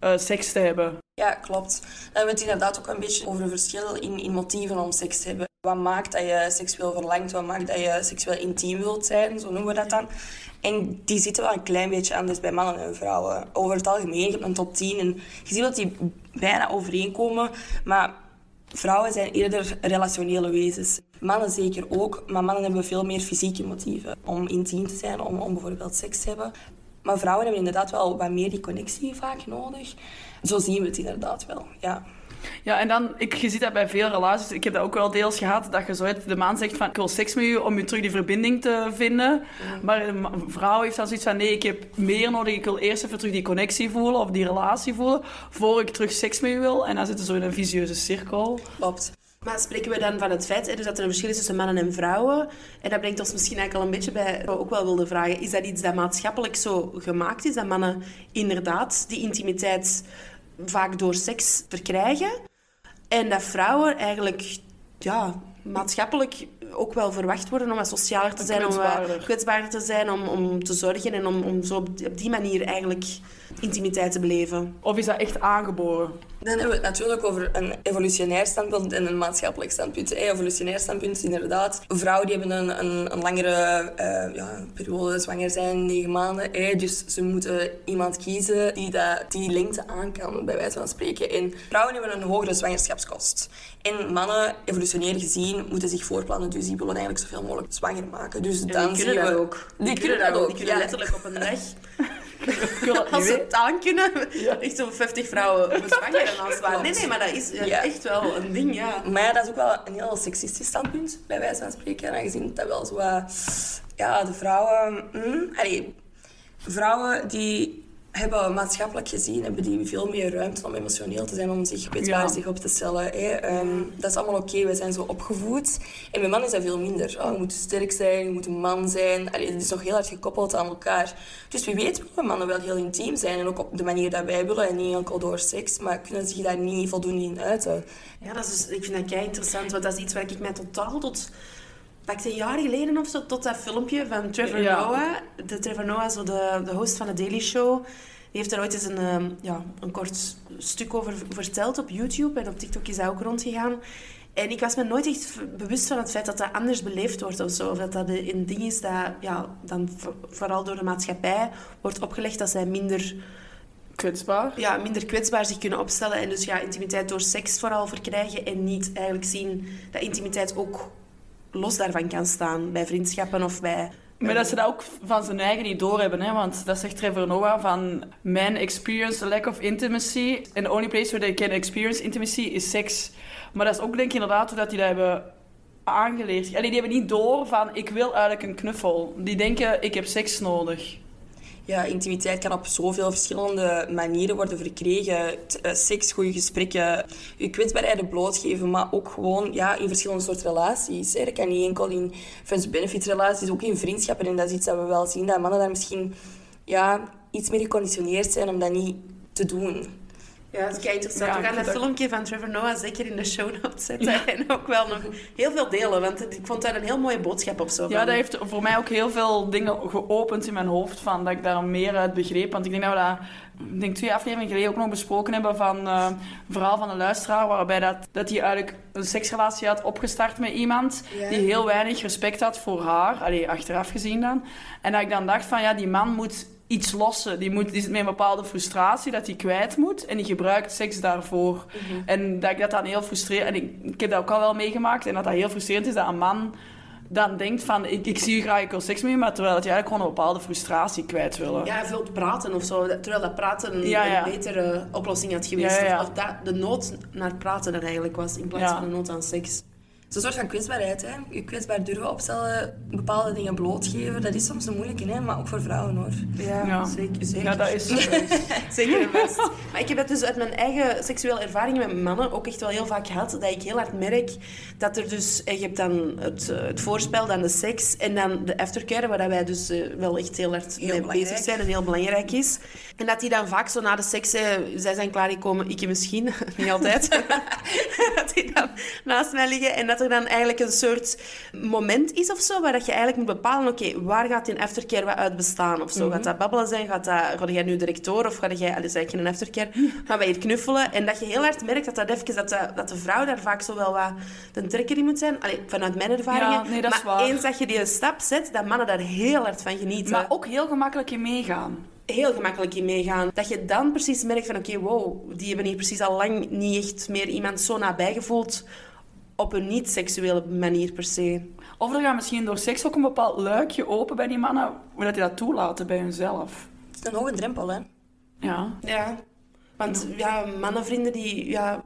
eh, seks te hebben. Ja, klopt. Dan hebben we het inderdaad ook een beetje over een verschil in, in motieven om seks te hebben. Wat maakt dat je seksueel verlangt? Wat maakt dat je seksueel intiem wilt zijn? Zo noemen we dat dan. En die zitten wel een klein beetje anders bij mannen en vrouwen. Over het algemeen, je een top 10 en je ziet dat die bijna overeenkomen. Maar vrouwen zijn eerder relationele wezens. Mannen zeker ook, maar mannen hebben veel meer fysieke motieven om intiem te zijn, om, om bijvoorbeeld seks te hebben. Maar vrouwen hebben inderdaad wel wat meer die connectie vaak nodig. Zo zien we het inderdaad wel, ja. Ja, en dan, ik, je ziet dat bij veel relaties, ik heb dat ook wel deels gehad, dat je zo uit de man zegt van, ik wil seks met u om je terug die verbinding te vinden. Maar een vrouw heeft dan zoiets van, nee, ik heb meer nodig, ik wil eerst even terug die connectie voelen of die relatie voelen, voor ik terug seks met u wil. En dan zitten ze zo in een visieuze cirkel. Klopt. Maar spreken we dan van het feit hè, dus dat er een verschil is tussen mannen en vrouwen? En dat brengt ons misschien eigenlijk al een beetje bij wat ik ook wel wilde vragen. Is dat iets dat maatschappelijk zo gemaakt is? Dat mannen inderdaad die intimiteit vaak door seks verkrijgen? En dat vrouwen eigenlijk ja, maatschappelijk ook wel verwacht worden om wat socialer te zijn, om Kwetsbaarder. wat kwetsbaarder te zijn, om, om te zorgen en om, om zo op die manier eigenlijk intimiteit te beleven. Of is dat echt aangeboren? Dan hebben we het natuurlijk over een evolutionair standpunt en een maatschappelijk standpunt. Een evolutionair standpunt is inderdaad... Vrouwen die hebben een, een, een langere eh, ja, periode zwanger zijn, negen maanden. hè. dus ze moeten iemand kiezen die dat, die lengte aan kan, bij wijze van spreken. En vrouwen hebben een hogere zwangerschapskost. En mannen, evolutionair gezien, moeten zich voorplannen. Dus die willen eigenlijk zoveel mogelijk zwanger maken. Dus En dan die zien kunnen we... dat ook. Die, kunnen dat ook, Die kunnen ja. letterlijk op een dag dat Als ze het aan kunnen, echt zo'n 50 vrouwen bezwangeren als het ware. Nee, nee, maar dat is eh, Ja. echt wel een ding, ja. Maar ja, dat is ook wel een heel seksistisch standpunt, bij wijze van spreken. Aangezien dat wel zo... ja, de vrouwen... mm, allee, vrouwen die hebben maatschappelijk gezien hebben die veel meer ruimte om emotioneel te zijn, om zich kwetsbaar Ja. zich op te stellen. Hè. Ehm, dat is allemaal oké, we zijn zo opgevoed. En bij mannen is dat veel minder. Oh, je moet sterk zijn, je moet een man zijn. Allee, het is nog heel hard gekoppeld aan elkaar. Dus wie weet willen mannen wel heel intiem zijn. En ook op de manier dat wij willen. En niet enkel door seks, maar kunnen zich daar niet voldoende in uiten. Ja, dat is dus, ik vind dat kei interessant, want dat is iets waar ik mij totaal tot... Pak een jaar geleden of zo, tot dat filmpje van Trevor Ja. Noah. De Trevor Noah, zo de, de host van de Daily Show. Die heeft daar ooit eens een, ehm, ja, een kort stuk over verteld op YouTube. En op TikTok is dat ook rondgegaan. En ik was me nooit echt bewust van het feit dat dat anders beleefd wordt of zo. Of dat dat een ding is dat ja, dan vo- vooral door de maatschappij wordt opgelegd dat zij minder Kwetsbaar. ja, minder kwetsbaar zich kunnen opstellen en dus ja, intimiteit door seks vooral verkrijgen en niet eigenlijk zien dat intimiteit ook los daarvan kan staan bij vriendschappen of bij... Maar dat ze dat ook van zijn eigen niet doorhebben, hè? want dat zegt Trevor Noah van men experience a lack of intimacy and the only place where they can experience intimacy is sex. Maar dat is ook denk ik inderdaad dat die dat hebben aangeleerd. Allee, die hebben niet door van ik wil eigenlijk een knuffel. Die denken ik heb seks nodig. Ja, intimiteit kan op zoveel verschillende manieren worden verkregen. Eh, Seks, goede gesprekken, je kwetsbaarheden blootgeven, maar ook gewoon ja, in verschillende soorten relaties. Dat kan niet enkel in friends-benefit relaties, ook in vriendschappen. En dat is iets dat we wel zien, dat mannen daar misschien ja, iets meer geconditioneerd zijn om dat niet te doen. Ja, dat is kei interessant. Ja, we gaan dat dat- filmpje van Trevor Noah zeker in de show notes zetten. En ook wel nog heel veel delen, want ik vond daar een heel mooie boodschap op. Zo Ja, van- dat heeft voor mij ook heel veel dingen geopend in mijn hoofd. Van, dat ik daar meer uit begreep. Want ik denk dat we dat ik denk twee afleveringen geleden ook nog besproken hebben van eh, een verhaal van een luisteraar. Waarbij dat, dat hij eigenlijk een seksrelatie had opgestart met iemand Ja. die heel weinig respect had voor haar. Allee, achteraf gezien dan. En dat ik dan dacht van ja, die man moet iets lossen. Die, moet, die zit met een bepaalde frustratie dat hij kwijt moet. En die gebruikt seks daarvoor. En dat ik dat dan heel frustrerend... En ik, ik heb dat ook al wel meegemaakt. En dat dat heel frustrerend is dat een man dan denkt van... Ik, ik zie je graag, ik wil seks met je. Maar terwijl dat je eigenlijk gewoon een bepaalde frustratie kwijt wil. Ja, veel praten of zo. Terwijl dat praten Ja, ja. een betere oplossing had geweest. Ja. Of dat de nood naar praten er eigenlijk was, in plaats van de nood aan seks. Het is een soort van kwetsbaarheid. Hè? Je kwetsbaar durven opstellen, bepaalde dingen blootgeven. Dat is soms een moeilijke, hè? maar ook voor vrouwen hoor. Ja, Ja. zeker. zeker. Ja, dat is... dat Zeker vast. Maar ik heb het dus uit mijn eigen seksuele ervaringen met mannen ook echt wel heel vaak gehad. Dat ik heel hard merk dat er dus... eh, Je hebt dan het, eh, het voorspel, dan de seks en dan de aftercare, waar wij dus eh, wel echt heel hard Heel mee belangrijk. bezig zijn en heel belangrijk is. En dat die dan vaak zo na de seks... zij zijn klaargekomen, ik misschien, niet altijd. dat die dan naast mij liggen en dat er dan eigenlijk een soort moment is of zo, waar dat je eigenlijk moet bepalen, oké, waar gaat die aftercare wat uit bestaan of zo? Gaat dat babbelen zijn? Gaat, dat, ga jij nu direct door of ga jij, allee, zeg je een aftercare? Gaan wij hier knuffelen? En dat je heel hard merkt dat, dat, even, dat, de, dat de vrouw daar vaak zo wel wat de trekker in moet zijn. Allee, vanuit mijn ervaringen. Ja, nee, dat is maar waar. eens dat je die stap zet, dat mannen daar heel hard van genieten Maar ook heel gemakkelijk in meegaan. heel gemakkelijk in meegaan. Dat je dan precies merkt van, oké, wow, die hebben hier precies al lang niet echt meer iemand zo nabij gevoeld op een niet-seksuele manier per se. Of er gaat misschien door seks ook een bepaald luikje open bij die mannen, hoe dat die dat toelaten bij hunzelf. Het is een hoge drempel, hè. Ja. Ja. Want ja, mannenvrienden die... Ja,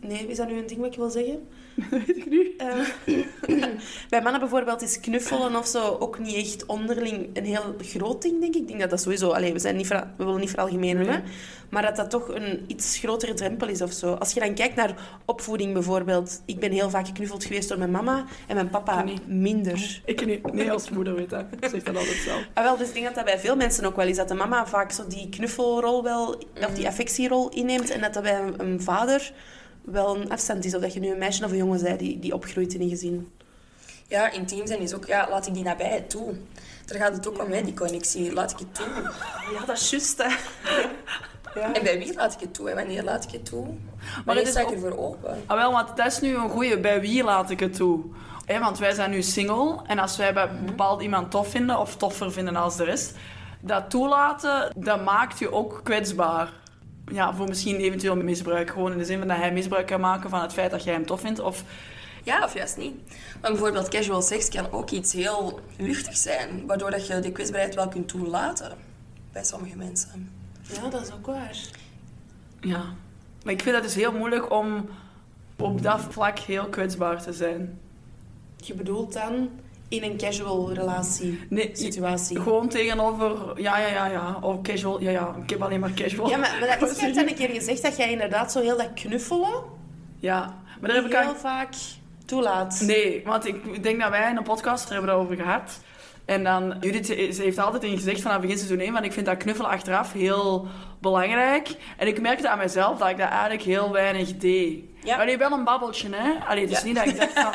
nee, is dat nu een ding wat ik wil zeggen? Weet ik nu. Eh, bij mannen bijvoorbeeld is knuffelen of zo ook niet echt onderling een heel groot ding, denk ik. Ik denk dat dat sowieso... Allee, we, zijn niet we willen niet veralgemenen, Nee. hè. Maar dat dat toch een iets grotere drempel is of zo. Als je dan kijkt naar opvoeding bijvoorbeeld. Ik ben heel vaak geknuffeld geweest door mijn mama en mijn papa minder. Ik niet. Nee, als moeder weet dat. Ik zeg dat altijd zelf. Ah, wel, dus ik denk dat dat bij veel mensen ook wel is. Dat de mama vaak zo die knuffelrol wel, of die affectierol inneemt. En dat dat bij een vader wel een afstand is. Of dat je nu een meisje of een jongen bent die, die opgroeit in een gezin. Ja, intiem zijn is ook, ja, laat ik die nabijheid toe. Daar gaat het ook om, hè, die connectie. Laat ik het toe. Ja, dat is juist, hè. Ja. En bij wie laat ik het toe en wanneer laat ik het toe? Maar Maar het is is sta ik ook- ervoor open. Ah, wel, want dat is nu een goeie. Bij wie laat ik het toe? Hè, want wij zijn nu single. En als wij bij bepaald iemand tof vinden, of toffer vinden als de rest, dat toelaten, dat maakt je ook kwetsbaar. Ja, voor misschien eventueel misbruik. Gewoon in de zin van dat hij misbruik kan maken van het feit dat jij hem tof vindt. Of Ja, of juist niet. Maar bijvoorbeeld casual seks kan ook iets heel luchtig zijn, waardoor dat je de kwetsbaarheid wel kunt toelaten bij sommige mensen. ja, dat is ook waar. ja. Maar ik vind dat dus heel moeilijk om op dat vlak heel kwetsbaar te zijn. Je bedoelt dan in een casual relatie, Nee, situatie. Gewoon tegenover, ja, ja, ja, ja. Of casual, ja, ja. Ik heb alleen maar casual. Ja, maar, maar dat is, dan een keer gezegd dat jij inderdaad zo heel dat knuffelen Ja, maar daar heb ik heel vaak toelaat. Nee, want ik denk dat wij in een podcast er hebben daarover gehad. En dan, Judith ze heeft altijd in gezegd vanaf begin seizoen 1, van ik vind dat knuffelen achteraf heel belangrijk. En ik merkte aan mezelf dat ik dat eigenlijk heel weinig deed. Ja. Allee, wel een babbeltje, hè. Allee, dus Ja. niet dat ik dacht van...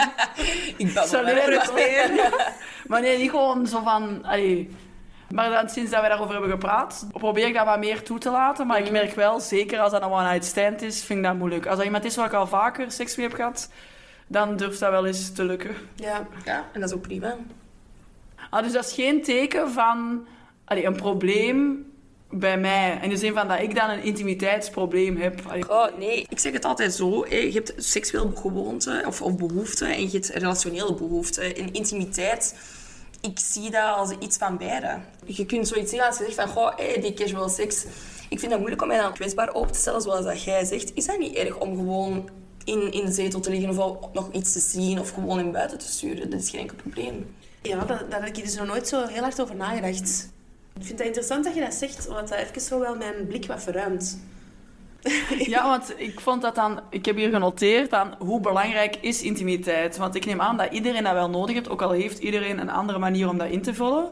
Ik Zal wel leren het weer. Maar nee, niet gewoon zo van... Allee. Maar dan, sinds dat wij daarover hebben gepraat, probeer ik dat wat meer toe te laten. Maar ik merk wel, zeker als dat een one-night stand is, vind ik dat moeilijk. Als dat iemand is waar ik al vaker seks mee heb gehad, dan durft dat wel eens te lukken. Ja. Ja, en dat is ook prima. Ah, dus dat is geen teken van allee, een probleem bij mij. In de zin van dat ik dan een intimiteitsprobleem heb. Oh, nee. Ik zeg het altijd zo. Je hebt seksueel gewoonte of, of behoeften en je hebt relationele behoeften. En intimiteit ik zie dat als iets van beide. Je kunt zoiets zeggen als je zegt van, goh, hey, die casual seks. Ik vind dat moeilijk om mij dan kwetsbaar op te stellen, zoals dat jij zegt. Is dat niet erg om gewoon in, in de zetel te liggen of nog iets te zien of gewoon in buiten te sturen? Dat is geen enkel probleem. Ja, daar, daar heb ik dus nog nooit zo heel hard over nagedacht. Ik vind het interessant dat je dat zegt, want dat even zo wel mijn blik wat verruimt. Ja, want ik vond dat dan... Ik heb hier genoteerd aan hoe belangrijk is intimiteit. Want ik neem aan dat iedereen dat wel nodig heeft, ook al heeft iedereen een andere manier om dat in te vullen.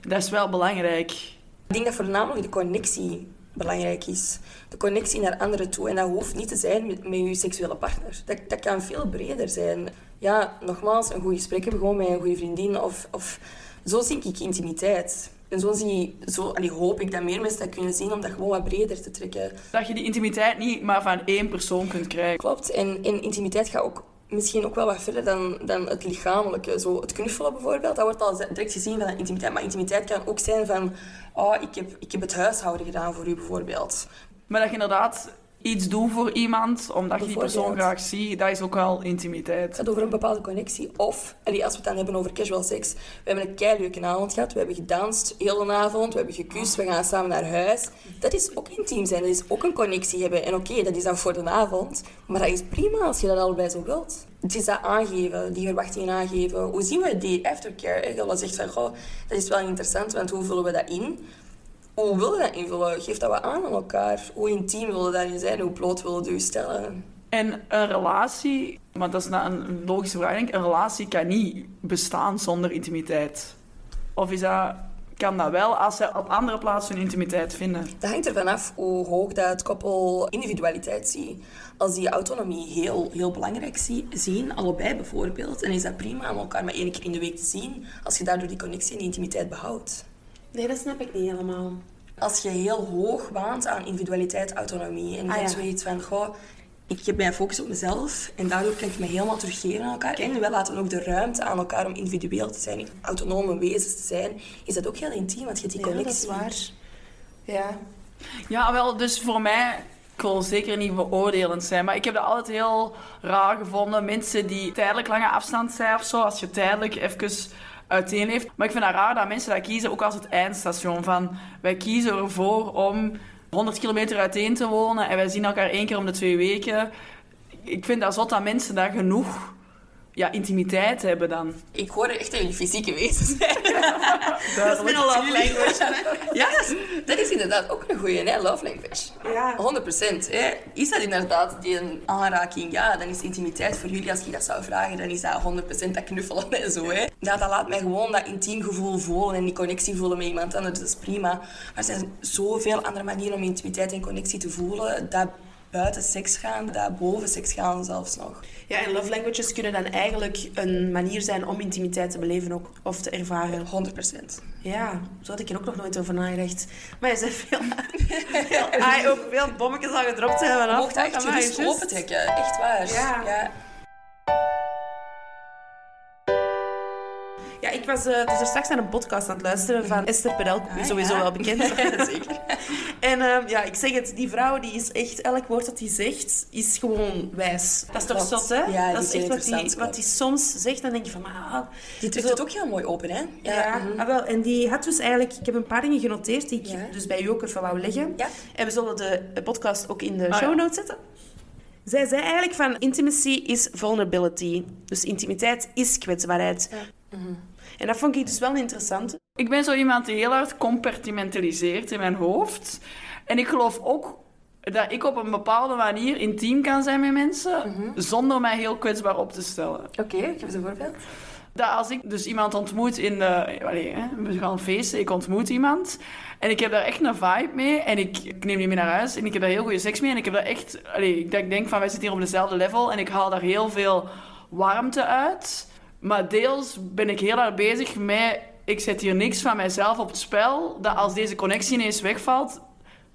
Dat is wel belangrijk. Ik denk dat voornamelijk de connectie belangrijk is. De connectie naar anderen toe. En dat hoeft niet te zijn met, met je seksuele partner. Dat, dat kan veel breder zijn. Ja, nogmaals, een goed gesprek hebben gewoon met een goede vriendin. Of, of zo zie ik intimiteit. En zo, zie, zo allee, hoop ik dat meer mensen dat kunnen zien om dat gewoon wat breder te trekken. Dat je die intimiteit niet maar van één persoon kunt krijgen. Klopt. En, en intimiteit gaat ook misschien ook wel wat verder dan, dan het lichamelijke. Zo het knuffelen bijvoorbeeld, dat wordt al direct gezien van intimiteit. Maar intimiteit kan ook zijn van... Oh, ik heb, ik heb het huishouden gedaan voor u bijvoorbeeld. Maar dat je inderdaad iets doet voor iemand, omdat je die persoon graag ziet, dat is ook wel intimiteit. Het gaat over een bepaalde connectie. Of, allee, als we het dan hebben over casual seks. We hebben een keileuke avond gehad. We hebben gedanst heel de avond. We hebben gekust. We gaan samen naar huis. Dat is ook intiem zijn. Dat is ook een connectie hebben. En oké, dat is dan voor de avond. Maar dat is prima als je dat allebei zo wilt. Het is dat aangeven, die verwachtingen aangeven. Hoe zien we die aftercare? al zegt van, goh, dat is wel interessant, want hoe vullen we dat in? Hoe wil je dat invullen? Geef dat wat aan aan elkaar. Hoe intiem wil je daarin zijn? Hoe bloot wil je je stellen? En een relatie, maar dat is nou een logische vraag, denk ik. Een relatie kan niet bestaan zonder intimiteit. Of is dat, kan dat wel als ze op andere plaatsen hun intimiteit vinden? Dat hangt ervan af hoe hoog dat het koppel individualiteit ziet. Als die autonomie heel, heel belangrijk zie- zien, allebei bijvoorbeeld, dan is dat prima om elkaar maar één keer in de week te zien, als je daardoor die connectie en die intimiteit behoudt. Nee, dat snap ik niet helemaal. Als je heel hoog waant aan individualiteit, autonomie, en je Ah, hebt ja. zoiets van, goh, ik heb mijn focus op mezelf en daardoor kan ik me helemaal teruggeven aan elkaar. En we laten ook de ruimte aan elkaar om individueel te zijn, autonome wezens te zijn, is dat ook heel intiem, want je hebt die Ja, dat connectie. is waar. Ja. Ja, wel, dus voor mij, ik wil zeker niet beoordelend zijn, maar ik heb dat altijd heel raar gevonden. Mensen die tijdelijk lange afstand zijn of zo, als je tijdelijk even uiteen leeft. Maar ik vind het raar dat mensen dat kiezen, ook als het eindstation. Van, wij kiezen ervoor om 100 kilometer uiteen te wonen en wij zien elkaar één keer om de twee weken. Ik vind dat zot dat mensen daar genoeg ja, intimiteit hebben dan. Ik hoor echt dat jullie fysieke wezens zijn. Dat is mijn love language. Ja, dat is inderdaad ook een goeie, hè? love language. Ja. 100%. Hè? Is dat inderdaad die een aanraking? Ja, dan is intimiteit voor jullie, als je dat zou vragen, dan is dat 100% dat knuffelen en zo. Hè? Ja, dat laat mij gewoon dat intiem gevoel voelen en die connectie voelen met iemand anders. Dat is prima. Maar er zijn zoveel andere manieren om intimiteit en connectie te voelen, dat buiten seks gaan, dat boven seks gaan zelfs nog. Ja, en love languages kunnen dan eigenlijk een manier zijn om intimiteit te beleven ook, of te ervaren. 100%. Ja, zo had ik er ook nog nooit over nagedacht. Maar je zegt veel, veel, ah, ook veel bommetjes al gedropt hebben. Mocht echt gerust opentrekken. Echt waar. Ja. ja. Ja, ik was eh, dus er straks naar een podcast aan het luisteren van Esther Perel, Ah, sowieso ja. wel bekend. Zeker. En ehm, ja, ik zeg het, die vrouw die is echt, elk woord dat die zegt, is gewoon wijs. Dat is toch zot, hè? Ja, dat is echt wat die, wat die soms zegt, dan denk je van, ah... Die trekt het ook heel mooi open, hè? Ja, mhm. ah, wel. En die had dus eigenlijk... Ik heb een paar dingen genoteerd die ik Ja. dus bij u ook even wou leggen. Ja. En we zullen de podcast ook in de Ah, show notes zetten. Zij zei eigenlijk van intimacy is vulnerability. Dus intimiteit is kwetsbaarheid. En dat vond ik dus wel interessant. Ik ben zo iemand die heel hard compartimentaliseert in mijn hoofd. En ik geloof ook dat ik op een bepaalde manier intiem kan zijn met mensen, zonder mij heel kwetsbaar op te stellen. Oké, geef eens een voorbeeld. Dat als ik dus iemand ontmoet in de... Hè, we gaan feesten, ik ontmoet iemand. En ik heb daar echt een vibe mee. En ik, ik neem die mee naar huis. En ik heb daar heel goede seks mee. En ik heb daar echt... Ik denk- denk van, wij zitten hier op dezelfde level. En ik haal daar heel veel warmte uit. Maar deels ben ik heel erg bezig met... Ik zet hier niks van mijzelf op het spel. Dat als deze connectie ineens wegvalt...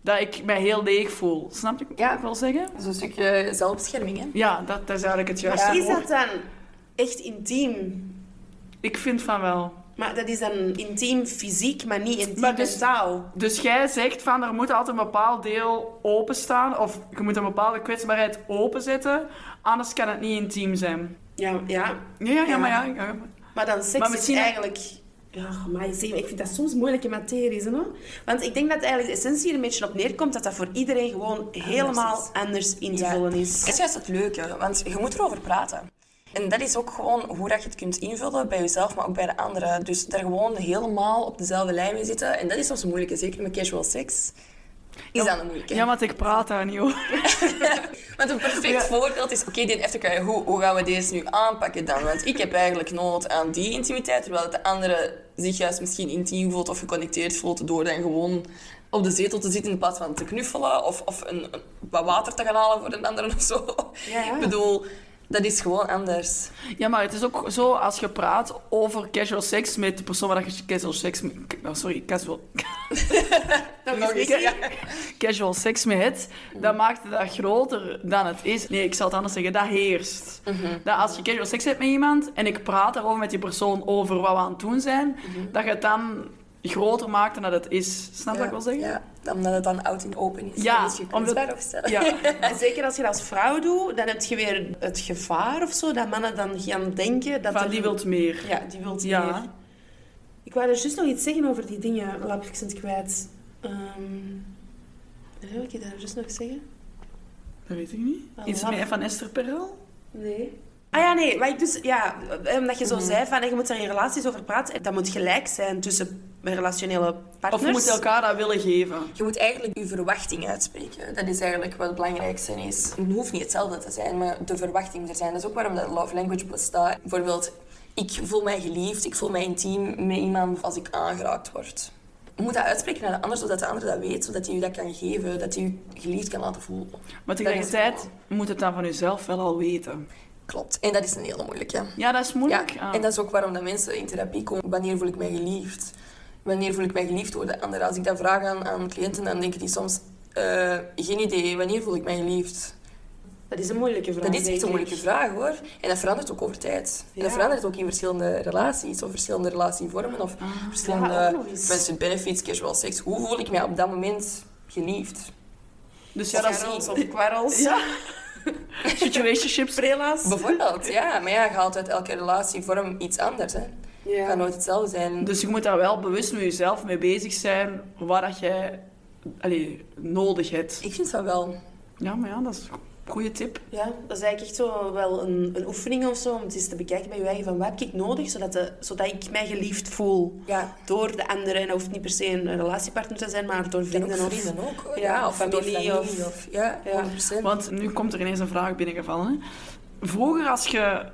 Dat ik mij heel leeg voel. Snap je wat Ja. ik wil zeggen? Dat is een stukje zelfbescherming, hè? Ja, dat, dat is eigenlijk het juiste Maar is dat dan echt intiem? Ik vind van wel. Maar dat is dan intiem fysiek, maar niet intiem Maar dus- mentaal. Dus jij zegt van er moet altijd een bepaald deel openstaan, of je moet een bepaalde kwetsbaarheid openzetten, anders kan het niet intiem zijn. Ja, ja. Ja, ja, ja, maar ja. ja. Maar dan seks Maar is misschien- eigenlijk Ja, maar ik vind dat soms moeilijke materie, hè? Want ik denk dat eigenlijk de essentie er een beetje op neerkomt dat dat voor iedereen gewoon helemaal is. anders in te vullen Dat is. is juist het leuke, want je moet erover praten. En dat is ook gewoon hoe dat je het kunt invullen bij jezelf, maar ook bij de anderen. Dus daar gewoon helemaal op dezelfde lijn mee zitten. En dat is soms een moeilijke, zeker met casual sex. Is dat een moeilijke? Ja, want ik praat daar niet over. Want een perfect voorbeeld is, oké, die aftercare, hoe, hoe gaan we deze nu aanpakken dan? Want ik heb eigenlijk nood aan die intimiteit, terwijl de andere zich juist misschien intiem voelt of geconnecteerd voelt door dan gewoon op de zetel te zitten in plaats van te knuffelen of, of een, een- wat water te gaan halen voor een ander of zo. Ja, ja. Ik bedoel, dat is gewoon anders. Ja, maar het is ook zo als je praat over casual seks met de persoon waar je casual seks mee... Oh, sorry, casual... Nog eens, ja. casual seks mee hebt, dan maakt het dat groter dan het is. Nee, ik zal het anders zeggen, dat heerst. Dat als je casual seks hebt met iemand en ik praat daarover met die persoon over wat we aan het doen zijn, dat je het dan groter maakt dan dat het is. Snap je wat ik wil zeggen? Ja, omdat het dan out in open is. Ja, je omdat- kwetsbaar opstellen. Ja. En zeker als je dat als vrouw doet, dan heb je weer het gevaar of zo, dat mannen dan gaan denken dat Van die wilt meer. Ja, die wilt Ja. meer. Ik wou er juist nog iets zeggen over die dingen. Laat ik het kwijt. Ehm wat wil ik daar juist nog zeggen? Dat weet ik niet. Iets meer van Esther Perel? Nee. Ah ja, nee. Ik dus, ja, omdat je zo zei van, je moet daar in relaties over praten. Dat moet gelijk zijn tussen relationele partners. Of je moet elkaar dat willen geven. Je moet eigenlijk je verwachting uitspreken. Dat is eigenlijk wat het belangrijkste is. Het hoeft niet hetzelfde te zijn, maar de verwachting er zijn. Dat is ook waarom dat love language bestaat. Bijvoorbeeld, ik voel mij geliefd, ik voel mij intiem met iemand als ik aangeraakt word. Je moet dat uitspreken naar de ander, zodat de ander dat weet, zodat hij je dat kan geven, dat hij je geliefd kan laten voelen. Maar tegelijkertijd moet het dan van jezelf wel al weten. Klopt. En dat is een hele moeilijke. Ja, dat is moeilijk. Ja, Ah. en dat is ook waarom dat mensen in therapie komen. Wanneer voel ik mij geliefd? Wanneer voel ik mij geliefd door de ander? Als ik dat vraag aan, aan cliënten, dan denken die soms... eh, geen idee, wanneer voel ik mij geliefd? Dat is een moeilijke vraag. Dat is echt een moeilijke vraag, hoor. En dat verandert ook over tijd. En dat verandert ook in verschillende relaties, of verschillende relatievormen, of verschillende Ja, with benefits, casual sex. Hoe voel ik mij op dat moment geliefd? Dus ja, dat is... Of kwarrels. Ja. Situationships. Prela's. Bijvoorbeeld, ja. Maar ja, je haalt uit elke relatievorm iets anders, hè. Het Ja. gaat nooit hetzelfde zijn. Dus je moet daar wel bewust met jezelf mee bezig zijn waar dat jij allee, nodig hebt. Ik vind dat wel. Ja, maar ja, dat is een goede tip. Ja, dat is eigenlijk echt zo wel een, een oefening of zo, om het eens te bekijken bij je eigen van wat heb ik nodig, zodat, de, zodat ik mij geliefd voel Ja. door de anderen. En dat hoeft niet per se een relatiepartner te zijn, maar door En vrienden ook of... vrienden ook. Ja, of familie door of- ja, Ja. 100%. Want nu komt er ineens een vraag binnengevallen. Hè. Vroeger, als je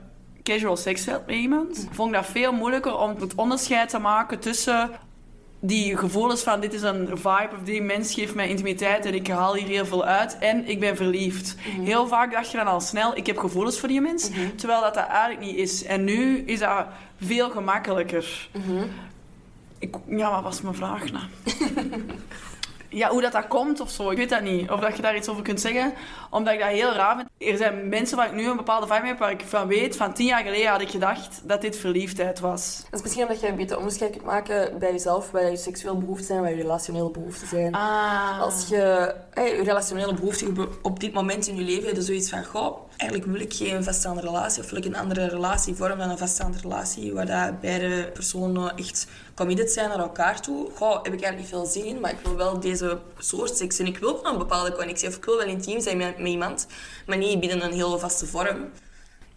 casual seks had met iemand, vond ik dat veel moeilijker om het onderscheid te maken tussen die gevoelens van dit is een vibe of die mens geeft mij intimiteit en ik haal hier heel veel uit en ik ben verliefd. Heel vaak dacht je dan al snel, ik heb gevoelens voor die mens, terwijl dat dat eigenlijk niet is. En nu is dat veel gemakkelijker. Ik, ja, wat was mijn vraag nou? Ja, hoe dat, dat komt of zo, ik weet dat niet. Of dat je daar iets over kunt zeggen, omdat ik dat heel raar vind. Er zijn mensen waar ik nu een bepaalde vibe mee heb, waar ik van weet, van tien jaar geleden had ik gedacht dat dit verliefdheid was. Dat is misschien omdat je een beter onderscheid kunt maken bij jezelf, waar je seksuele behoeften zijn, waar je relationele behoeften zijn. Ah. Als je hey, je relationele behoeften op dit moment in je leven hebt, zoiets van, goh, eigenlijk wil ik geen vaststaande relatie, of wil ik een andere relatievorm dan een vaststaande relatie, waar dat beide personen echt committed zijn naar elkaar toe. Goh, heb ik eigenlijk niet veel zin in, maar ik wil wel deze soort seks en ik wil wel een bepaalde connectie, of ik wil wel intiem zijn met, met iemand, maar niet binnen een heel vaste vorm.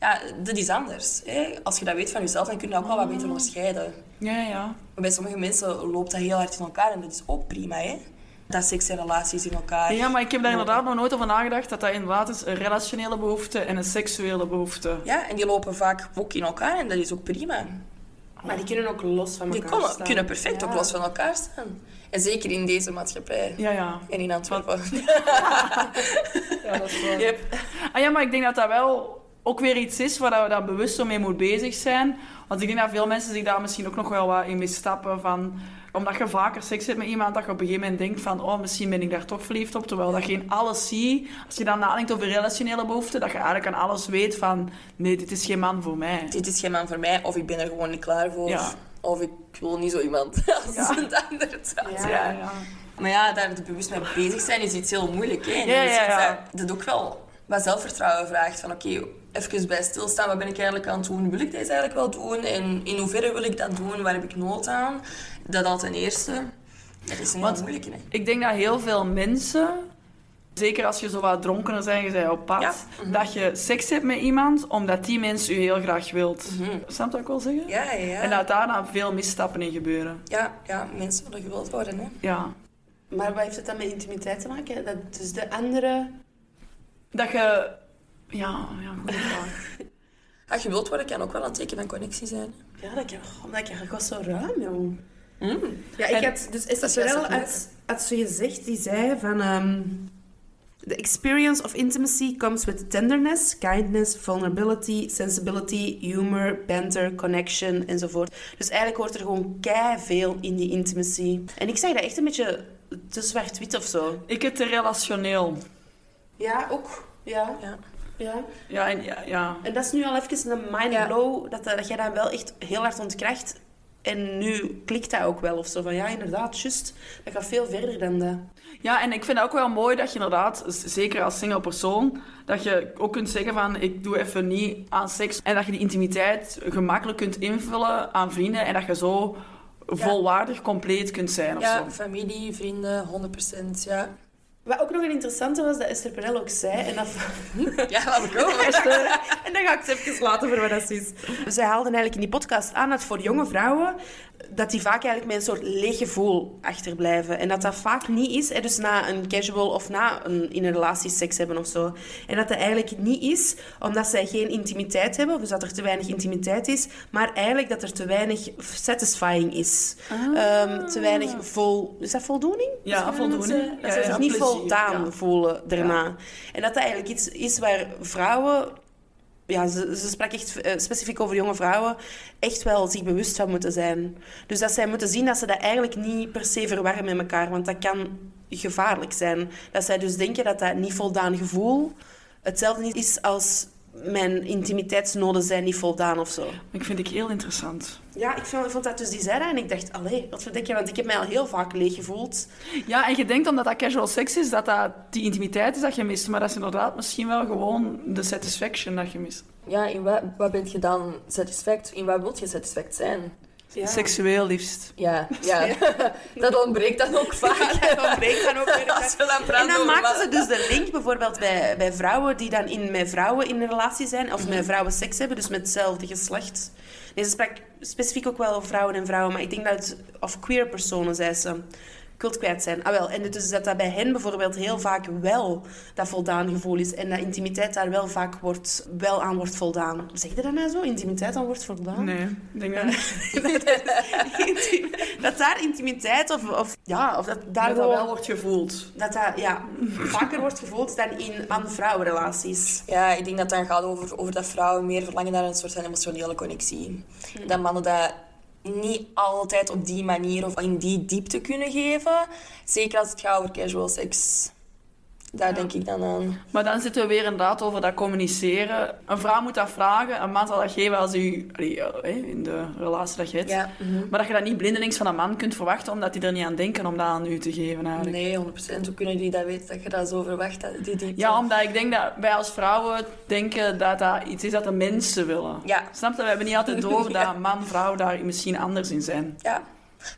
Ja, dat is anders. Hè? Als je dat weet van jezelf, dan kun je dat ook wel wat beter onderscheiden. Ja, ja. Maar bij sommige mensen loopt dat heel hard in elkaar en dat is ook prima, hè? Dat seks en relaties in elkaar. Ja, maar ik heb daar inderdaad nog nooit over nagedacht dat dat inderdaad is een relationele behoefte en een seksuele behoefte. Ja, en die lopen vaak ook in elkaar en dat is ook prima. Maar die kunnen ook los van Die elkaar kunnen, staan. kunnen perfect Ja. ook los van elkaar staan. En zeker in deze maatschappij. Ja, ja. En in Antwerpen. Ja, dat is. Yep. Ah ja, maar ik denk dat dat wel ook weer iets is waar we daar bewust zo mee moet bezig zijn. Want ik denk dat veel mensen zich daar misschien ook nog wel wat in misstappen van... Omdat je vaker seks hebt met iemand, dat je op een gegeven moment denkt van... Oh, misschien ben ik daar toch verliefd op. Terwijl dat je in alles ziet. Als je dan nadenkt over relationele behoeften, dat je eigenlijk aan alles weet van... Nee, dit is geen man voor mij. Dit is geen man voor mij, of ik ben er gewoon niet klaar voor. Ja. Of ik wil niet zo iemand als Ja. een ander. Ja. Ja. ja. Maar ja, daar bewust mee bezig zijn is iets heel moeilijk. Hè? Ja, dat is ja, ja. Dat, ook wel wat zelfvertrouwen vraagt. Van oké, even bij stilstaan, wat ben ik eigenlijk aan het doen? Wil ik deze eigenlijk wel doen? En in hoeverre wil ik dat doen? Waar heb ik nood aan? Dat al ten eerste. Dat is een. Hè? Ik denk dat heel veel mensen, zeker als je zo wat dronkener bent, je bent op pad, Ja. Mhm. dat je seks hebt met iemand omdat die mens u heel graag wilt. Snap je wat ik wil zeggen? Ja, ja. En dat daar dan veel misstappen in gebeuren. ja, ja, mensen willen gewild worden. Hè? Ja. Maar wat heeft het dan met intimiteit te maken? Dat dus de andere... Dat je... Ja, ja, goede vraag. Ja, gewild worden kan ook wel een teken van connectie zijn. Ja, dat kan... Omdat ik was zo ruim, jong. Mm. Ja, ik En- had... Dus Esther Perel het had, had zo gezegd, die zei van... ehm, The experience of intimacy comes with tenderness, kindness, vulnerability, sensibility, humor, banter, connection enzovoort. Dus eigenlijk hoort er gewoon kei veel in die intimacy. En ik zeg dat echt een beetje te zwart-wit of zo. Ik het te relationeel. Ja, ook. Ja, Ja. ja. Ja, en, ja, ja. En dat is nu al even een mind Ja. blow, dat, dat jij dat wel echt heel hard ontkracht. En nu klikt dat ook wel of zo. Van ja, inderdaad, juist. Dat gaat veel verder dan dat. Ja, en ik vind het ook wel mooi dat je inderdaad, zeker als single persoon, dat je ook kunt zeggen van ik doe even niet aan seks. En dat je die intimiteit gemakkelijk kunt invullen aan vrienden en dat je zo volwaardig compleet kunt zijn of Ja, zo. familie, vrienden, 100%. Ja, Wat ook nog een interessante was, dat Esther Perel ook zei. En, dat... ja laat ik ook. en dan ga ik het even laten voor wat dat is. Zij haalden eigenlijk in die podcast aan dat voor jonge vrouwen dat die vaak eigenlijk met een soort leeg gevoel achterblijven. En dat dat vaak niet is, hè, dus na een casual of na een, in een relatie seks hebben of zo. En dat dat eigenlijk niet is omdat zij geen intimiteit hebben, of dus dat er te weinig intimiteit is, maar eigenlijk dat er te weinig satisfying is. Ehm, te weinig vol... Is dat voldoening? Ja, dat voldoening. Dat ze ja, zich niet plezier, voldaan voelen daarna. En dat dat eigenlijk iets is waar vrouwen ja, ze, sprak echt eh, specifiek over jonge vrouwen, echt wel zich bewust van moeten zijn. Dus dat zij moeten zien dat ze dat eigenlijk niet per se verwarren met elkaar, want dat kan gevaarlijk zijn. Dat zij dus denken dat dat niet voldaan gevoel hetzelfde is als mijn intimiteitsnoden zijn niet voldaan of zo. Ik vind ik heel interessant. Ja, ik vond, ik vond dat dus die zei dat en ik dacht, allee, wat verdenk je? Want ik heb mij al heel vaak leeg gevoeld. Ja, en je denkt omdat dat casual seks is, dat dat die intimiteit is dat je mist. Maar dat is inderdaad misschien wel gewoon de satisfaction dat je mist. Ja, in wat, wat ben je dan satisfact? In wat wil je satisfact zijn? Ja. Seksueel liefst. Ja, ja. dat ontbreekt dan ook vaak. Dat ontbreekt dan ook weer. En dan maakten ze dus de link bijvoorbeeld bij, bij vrouwen die dan in, met vrouwen in een relatie zijn, of met vrouwen seks hebben, dus met hetzelfde geslacht. Nee, ze sprak specifiek ook wel over vrouwen en vrouwen, maar ik denk dat het... Of queer personen, zei ze. Het kwijt zijn. Ah, wel. En dus dat dat bij hen bijvoorbeeld heel vaak wel dat voldaan gevoel is. En dat intimiteit daar wel vaak wordt, wel aan wordt voldaan. Zeg je dat nou zo? Intimiteit aan wordt voldaan? Nee, ik denk dat dat daar intimiteit of, of, ja, of dat daar dat, dat wel wordt gevoeld. Dat dat ja, vaker wordt gevoeld dan in man-vrouw relaties. Ja, ik denk dat het dan gaat over, over dat vrouwen meer verlangen naar een soort van emotionele connectie. Dat mannen dat niet altijd op die manier of in die diepte kunnen geven. Zeker als het gaat over casual seks. Daar denk ik dan aan. Maar dan zitten we weer inderdaad over dat communiceren. Een vrouw moet dat vragen, een man zal dat geven als u allee, eh, in de relatie dat je hebt. Ja, Maar dat je dat niet blindelings van een man kunt verwachten, omdat hij er niet aan denken om dat aan u te geven eigenlijk. Nee, 100%. Hoe kunnen die dat weten dat je dat zo verwacht? dat- Die diepte? Ja, omdat ik denk dat wij als vrouwen denken dat dat iets is dat de mensen willen. Ja. Snap je? We hebben niet altijd door dat man vrouw daar misschien anders in zijn. Ja.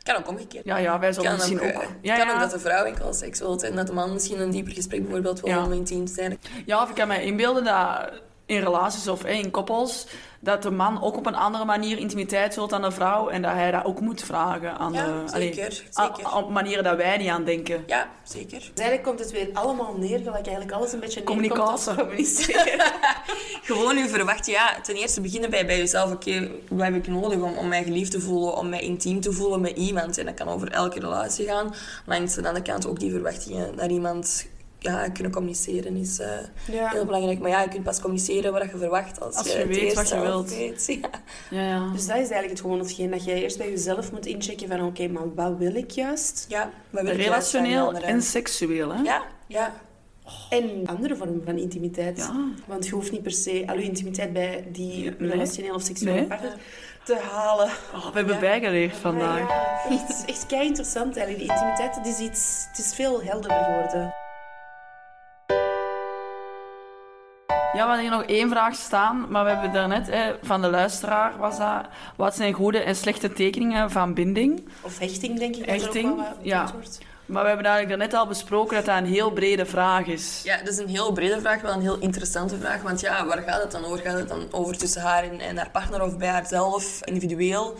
Kan ook omgekeerd. Ja, ja, wij zullen Kan, misschien ook, ook... eh, Ja, kan ja. ook dat de vrouw enkel seks wil en dat de man misschien een dieper gesprek bijvoorbeeld wil om intiem te zijn. Ja, of ik kan me inbeelden dat in relaties of eh, in koppels, dat de man ook op een andere manier intimiteit wilt dan de vrouw en dat hij dat ook moet vragen aan Ja, de... allee, zeker, a- zeker. op manieren dat wij niet aan denken. Ja, zeker. Dus eigenlijk komt het weer allemaal neer, gelijk eigenlijk alles een beetje Communicatie. communiceren. Gewoon u verwacht, ja, ten eerste beginnen bij, bij jezelf. Oké, wat heb ik nodig om, om mij geliefd te voelen, om mij intiem te voelen met iemand? En dat kan over elke relatie gaan. Maar aan de andere kant ook die verwachtingen naar iemand ja, kunnen communiceren is eh, Ja. heel belangrijk. Maar ja, je kunt pas communiceren wat je verwacht als, Als je weet wat je wilt. weet. Ja. Ja, ja. Dus dat is eigenlijk het gewoon hetgeen dat jij eerst bij jezelf moet inchecken van oké, maar wat wil ik juist? ja, wat wil ik juist van die Relationeel en seksueel, hè? Ja, ja. En andere vormen van intimiteit. Ja. Want je hoeft niet per se al je intimiteit bij die Nee. relationeel of seksuele Nee. partner te halen. Oh, we hebben Ja. bijgeleerd vandaag. Ja, echt, echt kei interessant eigenlijk. Die intimiteit, het is iets, het is veel helderder geworden. Ja, we hadden hier nog één vraag staan, maar we hebben daarnet hè, van de luisteraar was dat. Wat zijn goede en slechte tekeningen van binding? Of hechting, denk ik. dat ook Hechting, wel wat ja. wordt. Maar we hebben eigenlijk daarnet al besproken dat dat een heel brede vraag is. Ja, dat is een heel brede vraag, wel een heel interessante vraag. Want ja, waar gaat het dan over? Gaat het dan over tussen haar en, en haar partner of bij haarzelf, individueel?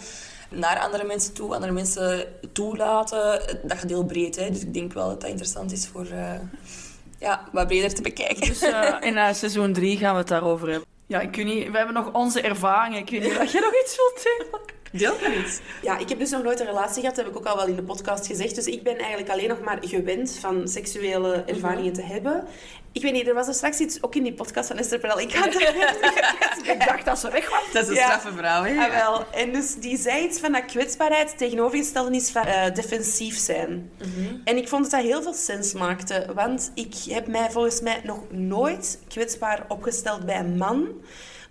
Naar andere mensen toe, andere mensen toelaten. Dat gaat heel breed, hè. Dus ik denk wel dat dat interessant is voor eh, ja, wat breder te bekijken. Dus eh, in eh, seizoen 3 gaan we het daarover hebben. Ja, ik weet niet, we hebben nog onze ervaringen. Ik weet niet of jij nog iets wilt delen. Deel iets. Ja, ik heb dus nog nooit een relatie gehad, dat heb ik ook al wel in de podcast gezegd. Dus ik ben eigenlijk alleen nog maar gewend van seksuele ervaringen te hebben. Ik weet niet, er was er straks iets, ook in die podcast van Esther Perel. Ik het Ik dacht dat ze weg was. Dat is een Ja. straffe vrouw, hè? Ah, wel. En dus die zei iets van dat kwetsbaarheid tegenovergestelde is van eh, defensief zijn. En ik vond dat dat heel veel sens maakte. Want ik heb mij volgens mij nog nooit kwetsbaar opgesteld bij een man.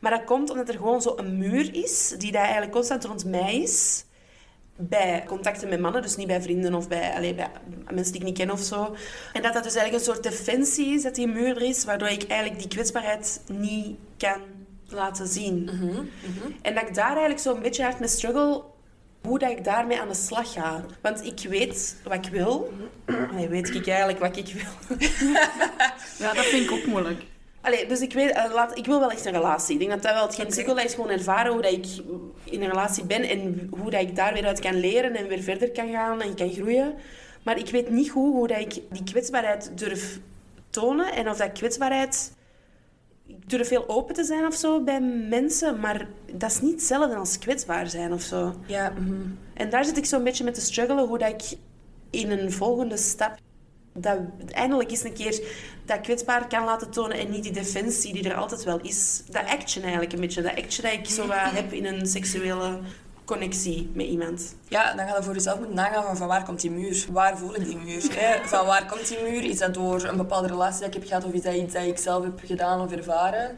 Maar dat komt omdat er gewoon zo een muur is, die daar eigenlijk constant rond mij is. Bij contacten met mannen, dus niet bij vrienden of bij, bij mensen die ik niet ken of zo. En dat dat dus eigenlijk een soort defensie is, dat die muur er is, waardoor ik eigenlijk die kwetsbaarheid niet kan laten zien. En dat ik daar eigenlijk zo'n beetje hard mee struggle hoe dat ik daarmee aan de slag ga. Want ik weet wat ik wil. Allee, weet ik eigenlijk wat ik wil. Ja, dat vind ik ook moeilijk. Allee, dus ik, weet, eh, laat, ik wil wel echt een relatie. Ik denk dat dat wel hetgeen is. Ik wil eens gewoon ervaren hoe dat ik in een relatie ben en hoe dat ik daar weer uit kan leren en weer verder kan gaan en kan groeien. Maar ik weet niet goed hoe dat ik die kwetsbaarheid durf tonen en of dat kwetsbaarheid... Ik durf heel open te zijn of zo bij mensen, maar dat is niet hetzelfde als kwetsbaar zijn of zo. Ja, mhm. En daar zit ik zo'n beetje mee te struggelen, hoe dat ik in een volgende stap dat eindelijk eens een keer dat kwetsbaar kan laten tonen en niet die defensie die er altijd wel is. Dat action eigenlijk een beetje. Dat action dat ik zo wat heb in een seksuele connectie met iemand. Ja, dan ga je voor jezelf moeten nagaan van, van waar komt die muur? Waar voel ik die muur? Hè? Van waar komt die muur? Is dat door een bepaalde relatie dat ik heb gehad of is dat iets dat ik zelf heb gedaan of ervaren?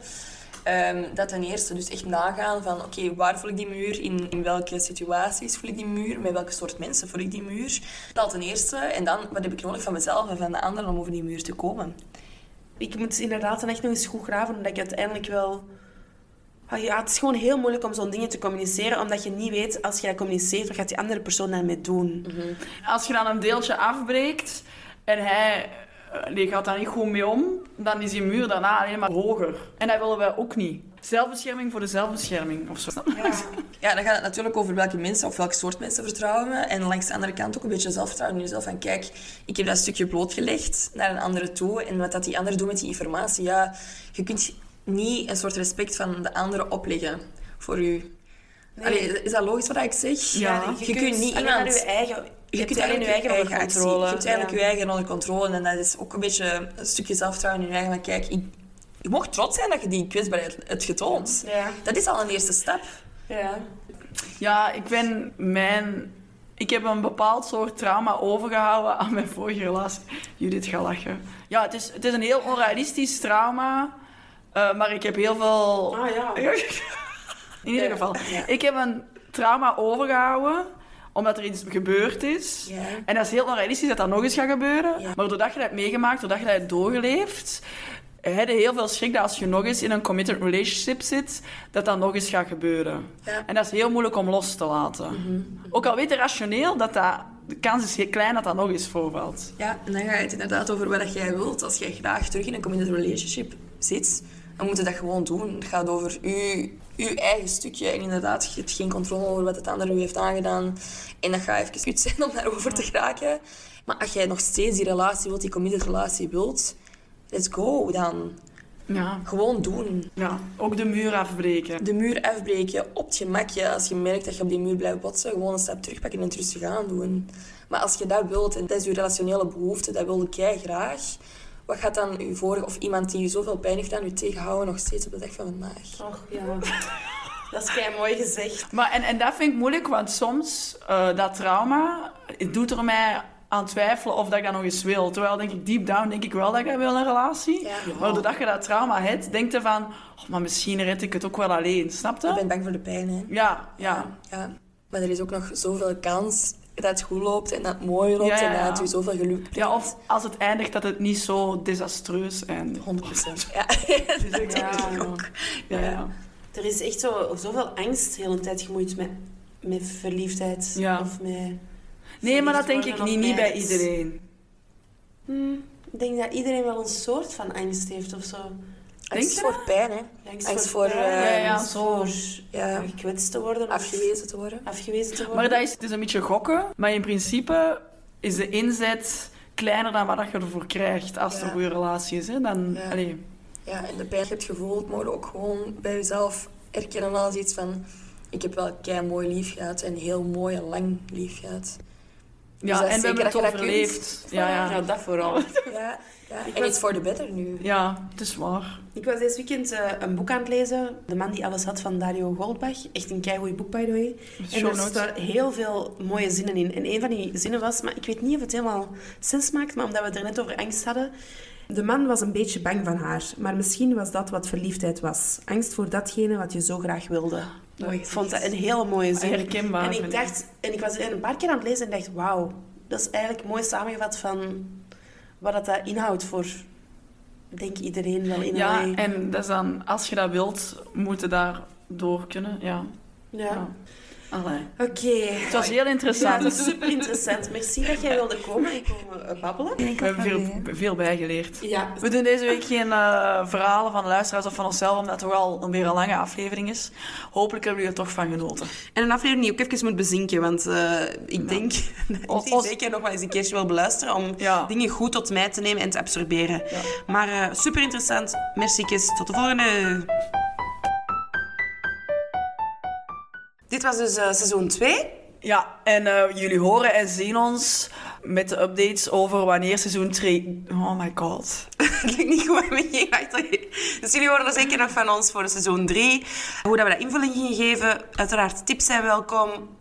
Ehm, dat ten eerste. Dus echt nagaan van, oké, waar voel ik die muur? In, in welke situaties voel ik die muur? Met welke soort mensen voel ik die muur? Dat ten eerste. En dan, wat heb ik nodig van mezelf en van de anderen om over die muur te komen? Ik moet inderdaad dan echt nog eens goed graven, omdat ik uiteindelijk wel... Ah Ja, het is gewoon heel moeilijk om zo'n dingen te communiceren, omdat je niet weet, als je dat communiceert, wat gaat die andere persoon daarmee doen. Als je dan een deeltje afbreekt en hij die gaat daar niet goed mee om, dan is die muur daarna alleen maar hoger. En dat willen wij ook niet. Zelfbescherming voor de zelfbescherming of zo. Ja, dan gaat het natuurlijk over welke mensen of welk soort mensen vertrouwen we. En langs de andere kant ook een beetje zelfvertrouwen in jezelf. Van kijk, ik heb dat stukje blootgelegd naar een andere toe. En wat dat die ander doet met die informatie, ja, je kunt niet een soort respect van de andere opleggen voor u. Allee, is dat logisch wat ik zeg? Ja. Je, kunt niet iemand... je eigen... Je, hebt alleen je eigenlijk eigen onder actie. controle. Je hebt eigenlijk Ja. je eigen onder controle. En dat is ook een beetje een stukje zelfvertrouwen in je eigen. Maar kijk, ik, je mag trots zijn dat je die kwetsbaarheid hebt getoond. Ja. Dat is al een eerste stap. Ja. Ja, ik ben mijn... Ik heb een bepaald soort trauma overgehouden aan mijn vorige relatie. Judith gaat lachen. Ja, het is, het is een heel onrealistisch trauma. eh, maar ik heb heel veel... Ah ja. In ieder geval. ja. Ik heb een trauma overgehouden omdat er iets gebeurd is. En dat is heel onrealistisch dat dat nog eens gaat gebeuren. Maar doordat je dat hebt meegemaakt, doordat je dat hebt doorgeleefd, heb je heel veel schrik dat als je nog eens in een committed relationship zit, dat dat nog eens gaat gebeuren. Ja. En dat is heel moeilijk om los te laten. Ook al weet je rationeel dat dat... De kans is heel klein dat dat nog eens voorvalt. Ja, en dan gaat het inderdaad over wat jij wilt. Als jij graag terug in een committed relationship zit, dan moet je dat gewoon doen. Het gaat over je, je eigen stukje. En inderdaad, je hebt geen controle over wat het andere u heeft aangedaan. En dat gaat even kut zijn om daarover te geraken. Maar als jij nog steeds die relatie wilt, die committed relatie wilt, let's go dan. Ja. Gewoon doen. ja. Ook de muur afbreken. De muur afbreken op het gemakje. Als je merkt dat je op die muur blijft botsen, gewoon een stap terugpakken en het rustig aan doen. Maar als je dat wilt, en dat is je relationele behoefte, dat wil jij graag. Wat gaat dan je vorige, of iemand die je zoveel pijn heeft aan je tegenhouden, nog steeds op de dag van vandaag? Och, ja. Dat is kei mooi gezegd. Maar, en, en dat vind ik moeilijk, want soms, eh, dat trauma, het doet er mij aan twijfelen of dat ik dat nog eens wil. Terwijl, denk ik, deep down, denk ik wel dat ik dat wil, een relatie. Ja. Maar doordat je dat trauma hebt, denk je van... Oh, maar misschien red ik het ook wel alleen, snap Je je? bent bang voor de pijn, hè? Ja, ja. ja. Maar er is ook nog zoveel kans dat het goed loopt en dat het mooi loopt Ja, ja, en dat ja. het u zoveel geluk brengt. Ja, of als het eindigt, dat het niet zo desastreus eindigt. 100%. Ja, dat denk Ja, ik ja. ook. Ja, ja. Er is echt zo, zoveel angst de hele tijd gemoeid met, met verliefdheid. Ja. Of met Nee, maar dat denk ik niet, niet bij iedereen. Hmm, ik denk dat iedereen wel een soort van angst heeft of zo. Angst voor pijn, hè. Angst voor, eh, Ja, ja, zo. voor Ja. gekwetst te worden. of Afgewezen te worden. afgewezen te worden. Maar dat is, het is een beetje gokken. Maar in principe is de inzet kleiner dan wat je ervoor krijgt als Ja. een goede relatie is. Hè. Dan, Ja. Ja, en de pijn die je hebt gevoeld, moet je ook gewoon bij jezelf erkennen als iets van... Ik heb wel kei mooi lief gehad en heel mooi en lang lief gehad. ja, is en we hebben zeker het dat je dat overleefd. Ja, ja. Ja, dat vooral. Ja, ja. En was- it's for the better nu. ja, het is waar. Ik was dit weekend eh, een boek aan het lezen. De man die alles had van Dario Goldbach. Echt een keigoed boek, by the way. En er staan heel veel mooie zinnen in. En een van die zinnen was, maar ik weet niet of het helemaal sens maakt, maar omdat we het er net over angst hadden. De man was een beetje bang van haar, maar misschien was dat wat verliefdheid was. Angst voor datgene wat je zo graag wilde. Mooi ik vond dat een hele mooie zin. Herkenbaar, En ik dacht, en ik was er een paar keer aan het lezen en dacht, wauw, dat is eigenlijk mooi samengevat van wat dat, dat inhoudt voor, denk ik, iedereen wel in Ja, en dat is dan, als je dat wilt, moet je daar door kunnen. Ja. Ja. ja. Allee. Oké. Het was heel Ja, interessant. is super interessant. Merci dat jij wilde komen en komen eh, babbelen. We hebben veel, veel bijgeleerd. Ja, We doen deze week geen eh, verhalen van de luisteraars of van onszelf, omdat het toch wel een weer een lange aflevering is. Hopelijk hebben jullie er toch van genoten. en een aflevering die ook even moet bezinken, want eh, ik denk dat ik zeker nog wel eens een keertje wil beluisteren om Ja. dingen goed tot mij te nemen en te absorberen. Ja. Maar eh, super interessant. Merci, Tot de volgende. Dit was dus eh, seizoen 2. Ja, en eh, jullie horen en zien ons met de updates over wanneer seizoen 3... Oh my god. Het lukt niet goed met je. Dus jullie horen er zeker nog van ons voor seizoen 3. Hoe dat we dat invulling gingen geven. Uiteraard, tips zijn welkom.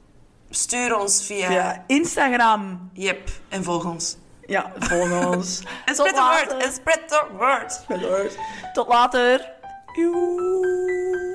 Stuur ons via... Via Instagram. Yep, en volg ons. Ja, volg ons. En spread the word, en spread the word. Tot later. Joe.